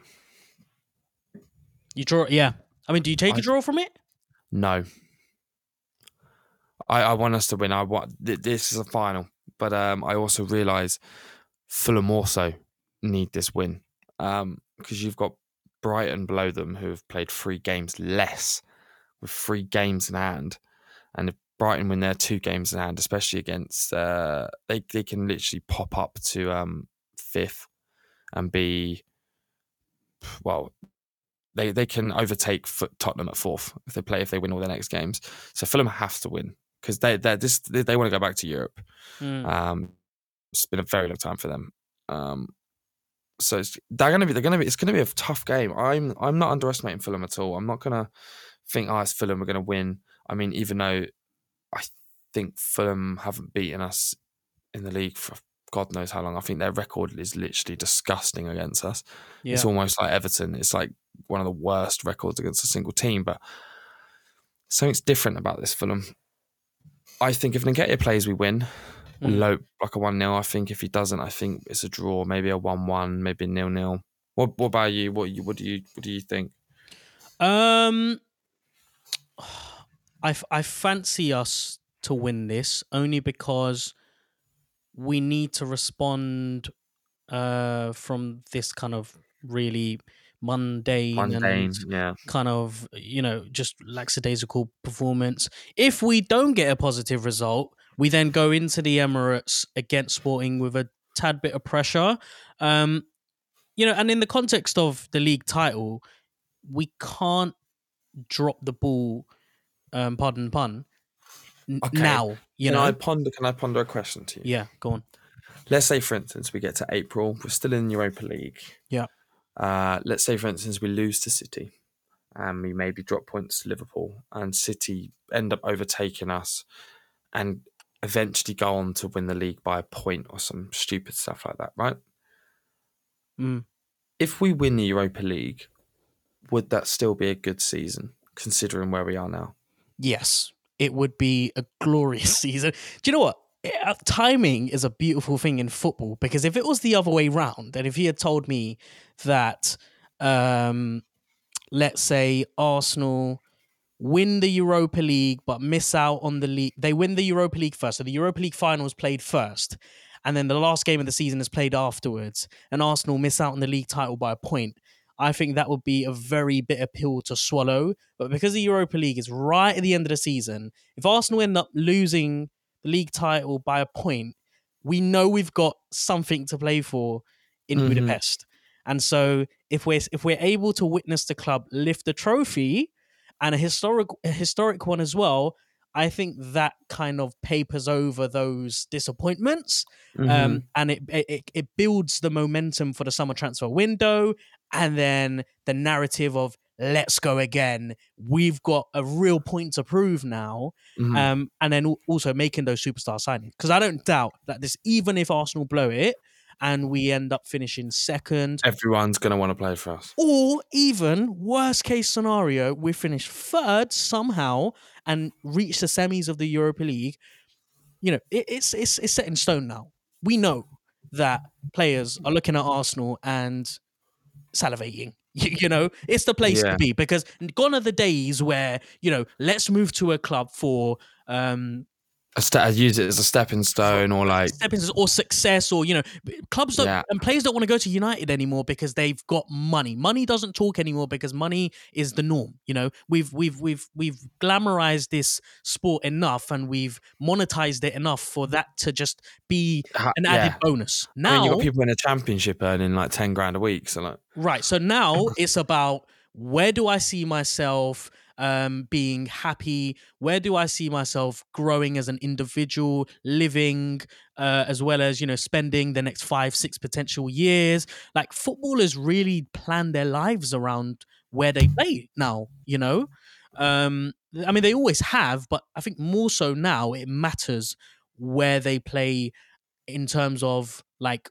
you draw. It, yeah, I mean, do you take I- a draw from it? No. I, I want us to win. I want th- this is a final, but um, I also realise Fulham also need this win um, because you've got Brighton below them who have played three games less with three games in hand, and if Brighton win their two games in hand, especially against uh, they they can literally pop up to um, fifth and be well they they can overtake Tottenham at fourth if they play if they win all their next games. So Fulham have to win because they they this they, they want to go back to Europe. Mm. Um, it's been a very long time for them. Um, so it's, they're gonna be they're gonna be it's gonna be a tough game. I'm I'm not underestimating Fulham at all. I'm not gonna think oh it's Fulham we're gonna win. I mean even though I think Fulham haven't beaten us in the league for God knows how long. I think their record is literally disgusting against us. yeah, It's almost like Everton. It's like one of the worst records against a single team, but something's different about this Fulham. I think if Nketiah plays, we win. Mm. Low, like a 1 0. I think if he doesn't, I think it's a draw, maybe a 1 1, maybe a nil nil. What, what about you? What you what do you what do you think? Um, I, I fancy us to win this only because we need to respond uh, from this kind of really mundane, Mundane, and yeah. kind of you know just lackadaisical performance. If we don't get a positive result, we then go into the Emirates against Sporting with a tad bit of pressure. Um, you know, and in the context of the league title, we can't drop the ball. Um, pardon the pun. n- Okay. Now, you can know, I ponder? Can I ponder a question to you? yeah, go on. Let's say, for instance, we get to April, we're still in Europa League. Yeah. Uh, let's say, for instance, we lose to City, and we maybe drop points to Liverpool, and City end up overtaking us, and eventually go on to win the league by a point or some stupid stuff like that, right? Mm. If we win the Europa League, would that still be a good season, considering where we are now? Yes, it would be a glorious season. Do you know what? Timing is a beautiful thing in football because if it was the other way round, and if he had told me that, um, let's say Arsenal win the Europa League but miss out on the league, they win the Europa League first, so the Europa League final is played first, and then the last game of the season is played afterwards, and Arsenal miss out on the league title by a point. I think that would be a very bitter pill to swallow. But because the Europa League is right at the end of the season, if Arsenal end up losing the league title by a point, we know we've got something to play for in Mhm. Budapest. And so if we're if we're able to witness the club lift the trophy and a historic a historic one as well, I think that kind of papers over those disappointments Mm-hmm. um, and it, it it builds the momentum for the summer transfer window, and then the narrative of let's go again. We've got a real point to prove now, Mhm. um, and then also making those superstar signings because I don't doubt that this, even if Arsenal blow it and we end up finishing second, Everyone's going to want to play for us. or even worst case scenario, we finish third somehow and reach the semis of the Europa League. You know, it, it's it's it's set in stone now. We know that players are looking at Arsenal and salivating. You, you know, it's the place Yeah. to be because gone are the days where you know, let's move to a club for um ste- use it as a stepping stone or like stepping stones or success or you know clubs don't Yeah. and players don't want to go to United anymore because they've got money. Money doesn't talk anymore because money is the norm. You know, we've we've we've we've glamorized this sport enough and we've monetized it enough for that to just be an yeah. added bonus. I Now mean, you got people in a championship earning like ten grand a week. So like, Right. So now it's about where do I see myself um, being happy? Where do I see myself growing as an individual, living, uh, as well as you know spending the next five, six potential years? Like footballers really plan their lives around where they play now. You know, um, I mean they always have, but I think more so now it matters where they play in terms of like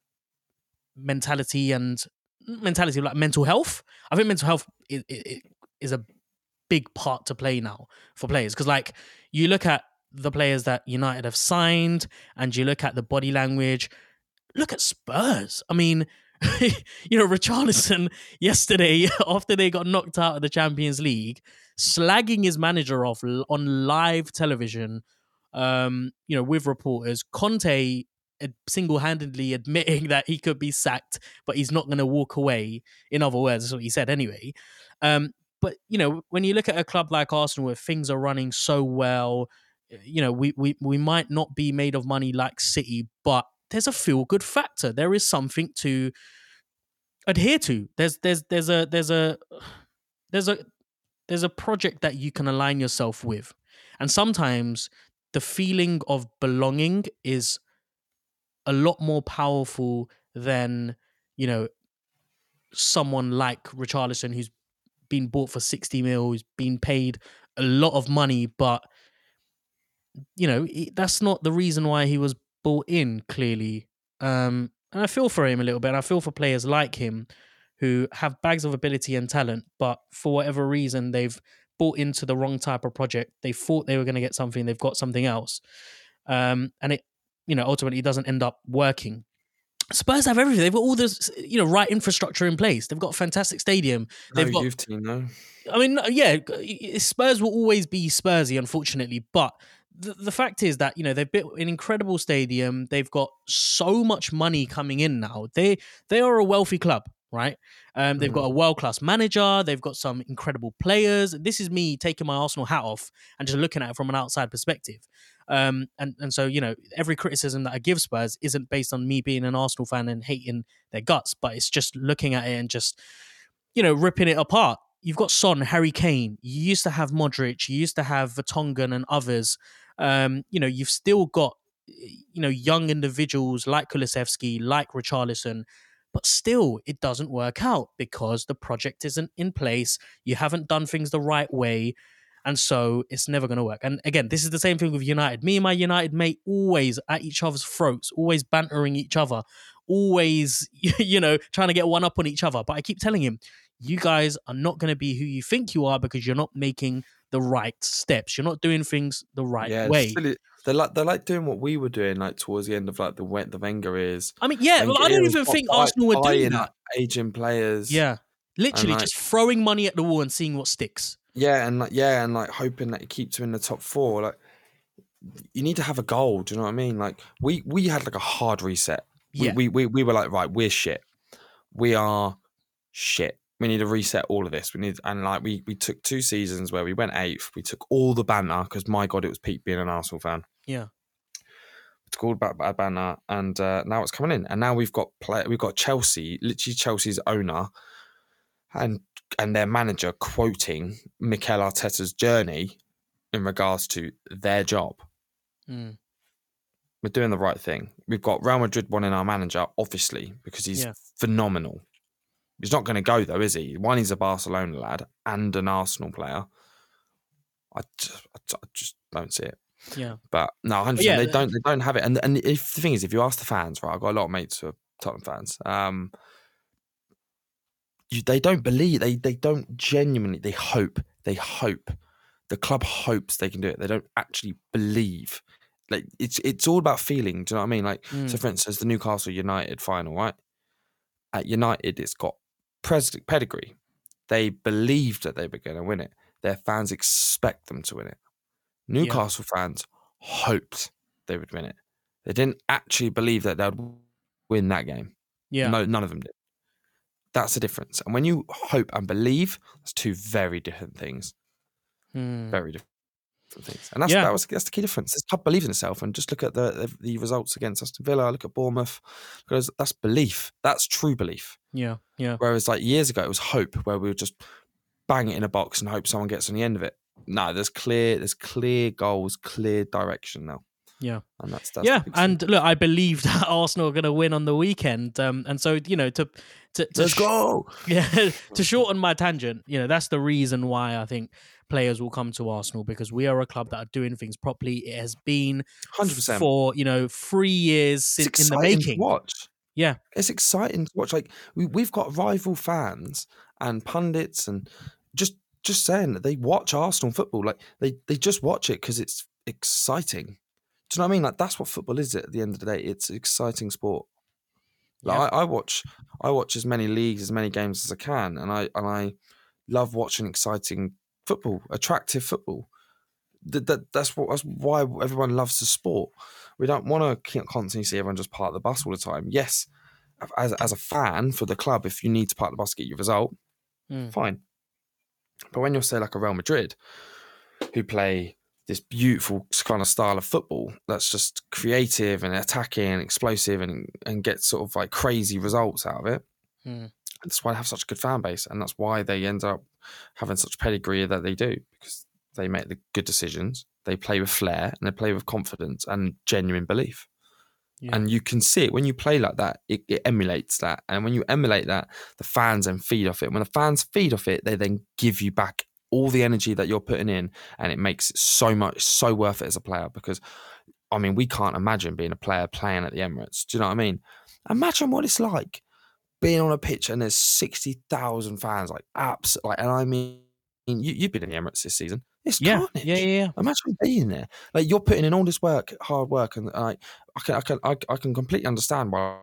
mentality and mentality like mental health i think mental health is, is a big part to play now for players. Because like you look at the players that united have signed and you look at the body language look at spurs. I mean you know richarlison yesterday after they got knocked out of the champions league slagging his manager off on live television um you know with reporters. Conte single-handedly admitting that he could be sacked but he's not going to walk away. In other words that's what he said anyway. Um but you know when you look at a club like arsenal where things are running so well eh, you know we we, we might not be made of money like city but there's a feel good factor. There is something to adhere to. There's there's there's a there's a there's a there's a project that you can align yourself with. And sometimes the feeling of belonging is a lot more powerful than you know someone like Richarlison who's been bought for 60 mil who's been paid a lot of money but you know that's not the reason why he was bought in clearly. Um and I feel for him a little bit and I feel for players like him who have bags of ability and talent but for whatever reason they've bought into the wrong type of project. They thought they were going to get something they've got something else. Um and it you know ultimately doesn't end up working Spurs have everything. They've got all this, you know, right infrastructure in place. They've got a fantastic stadium. no They've got youth team, no. I mean, yeah, Spurs will always be Spursy, unfortunately. But the, the fact is that you know they've built an incredible stadium. They've got so much money coming in now. They they are a wealthy club, right? Um, they've Mhm. got a world class manager. They've got some incredible players. This is me taking my Arsenal hat off and just looking at it from an outside perspective. Um, and and so you know every criticism that I give Spurs isn't based on me being an Arsenal fan and hating their guts, but it's just looking at it and just you know ripping it apart. You've got Son, Harry Kane. You used to have Modric. You used to have Vertonghen and others. Um, you know you've still got you know young individuals like Kulusevski, like Richarlison. But still, it doesn't work out because the project isn't in place. You haven't done things the right way. And so it's never going to work. And again, this is the same thing with United. Me and my United mate always at each other's throats, always bantering each other, always, you know, trying to get one up on each other. But I keep telling him, you guys are not going to be who you think you are because you're not making the right steps. You're not doing things the right yeah, way. silly. They're like they're like doing what we were doing, like towards the end of like the Wen- the Wenger years. I mean, yeah, well, I don't even think Arsenal were doing that. aging players. Yeah. Literally like- just throwing money at the wall and seeing what sticks. Yeah, and like yeah, and like hoping that it keeps you in the top four. Like you need to have a goal. Do you know what I mean? Like we we had like a hard reset. We Yeah. we we, we were like right, we're shit. We are shit. We need to reset all of this. We need and like we we took two seasons where we went eighth. We took all the banter because my god, it was peak being an Arsenal fan. Yeah. It's called bad, bad banner, and uh, now it's coming in. And now we've got play. We've got Chelsea, literally Chelsea's owner, and and their manager quoting Mikel Arteta's journey in regards to their job. Mm. We're doing the right thing. We've got Real Madrid wanting our manager, obviously, because he's Yeah. phenomenal. He's not going to go though, is he? One, he's a Barcelona lad and an Arsenal player. I just, I just don't see it. Yeah. But no, hundred yeah. They don't. They don't have it. And and if the thing is, if you ask the fans, right, I've got a lot of mates who are Tottenham fans. Um, you, they don't believe. They they don't genuinely. They hope. They hope. The club hopes they can do it. They don't actually believe. Like it's it's all about feeling. Do you know what I mean? Like so, Mm. for instance, the Newcastle United final, right? At United, it's got pres- pedigree. They believed that they were going to win it. Their fans expect them to win it. Newcastle fans hoped they would win it. They didn't actually believe that they'd win that game. Yeah. No, none of them did. That's the difference. And when you hope and believe, that's two very different things. Hmm. Very different things. And that's Yeah. that was that's the key difference. It's club believes in itself, and just look at the the, the results against Aston Villa. Look at Bournemouth. Because that's belief. That's true belief. Yeah. Yeah. Whereas like years ago, it was hope, where we would just bang it in a box and hope someone gets on the end of it. No, there's clear, there's clear goals, clear direction now. Yeah. and that's, that's yeah, the big thing. and look, I believe that Arsenal are going to win on the weekend, um, and so you know to to, to let's sh- go. Yeah, to shorten my tangent, you know that's the reason why I think players will come to Arsenal because we are a club that are doing things properly. It has been Hundred percent. for you know three years since in the making. watch. Yeah. it's exciting to watch. Like we, we've got rival fans and pundits and just just saying that they watch Arsenal football. Like they they just watch it because it's exciting. Do you know what I mean? Like that's what football is. At the end of the day, it's exciting sport. Like, Yeah. I, I watch I watch as many leagues, as many games as I can, and I and I love watching exciting football, attractive football. That, that that's what that's why everyone loves the sport. We don't want to constantly see everyone just park the bus all the time. Yes, as as a fan for the club, if you need to park the bus to get your result, Mm. fine. But when you're say like a Real Madrid, who play this beautiful kind of style of football that's just creative and attacking and explosive and and get sort of like crazy results out of it. Mm. That's why they have such a good fan base, and that's why they end up having such pedigree that they do because they make the good decisions. They play with flair and they play with confidence and genuine belief. Yeah. And you can see it when you play like that, it, it emulates that. And when you emulate that, the fans then feed off it. When the fans feed off it, they then give you back all the energy that you're putting in, and it makes it so much so worth it as a player. Because, I mean, we can't imagine being a player playing at the Emirates. Do you know what I mean? Imagine what it's like being on a pitch and there's sixty thousand fans, like abs, like, and I mean, you, you've been in the Emirates this season. It's yeah, carnage. yeah, yeah, yeah. Imagine being there. Like you're putting in all this work, hard work, and like I can, I can, I, I can completely understand why.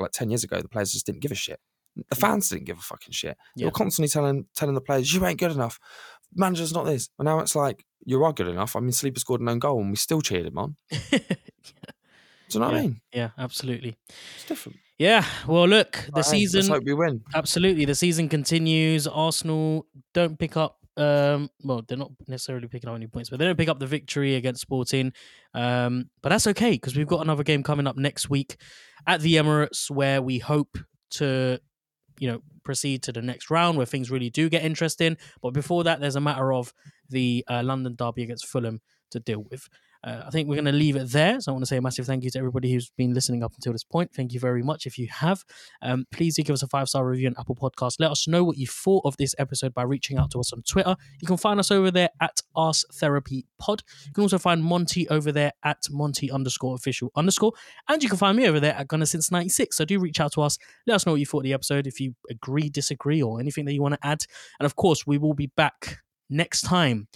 Like ten years ago, the players just didn't give a shit. The fans didn't give a fucking shit. Yeah. You're constantly telling telling the players you ain't good enough. Manager's not this. And now it's like you are good enough. I mean, Sleeper scored an own goal, and we still cheered him on. Do you know what I mean? yeah, absolutely. It's different. Yeah. Well, look, the But hey, Let's season hope we win. Absolutely. The season continues. Arsenal don't pick up um well, they're not necessarily picking up any points, but they don't pick up the victory against Sporting. Um, but that's okay because we've got another game coming up next week at the Emirates where we hope to you know proceed to the next round where things really do get interesting. But before that, there's a matter of the uh, London derby against Fulham to deal with. Uh, I think we're going to leave it there. So I want to say a massive thank you to everybody who's been listening up until this point. Thank you very much. If you have, um, please do give us a five star review on Apple Podcast. Let us know what you thought of this episode by reaching out to us on Twitter. You can find us over there at Ask Therapy Pod. You can also find Monty over there at Monty underscore official underscore. And you can find me over there at Gunner since 96. So do reach out to us. Let us know what you thought of the episode, if you agree, disagree, or anything that you want to add. And of course, we will be back next time.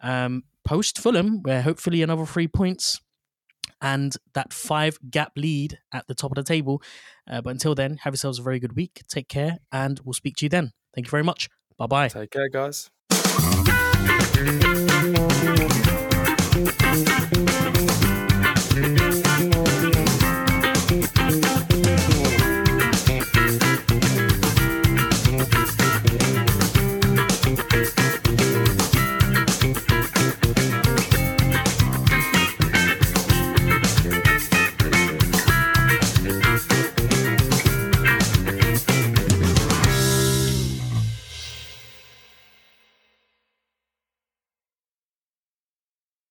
Um, post Fulham, where hopefully another three points and that five gap lead at the top of the table. Uh, but until then, have yourselves a very good week. Take care, and we'll speak to you then. Thank you very much. Bye bye. Take care, guys. Thank you.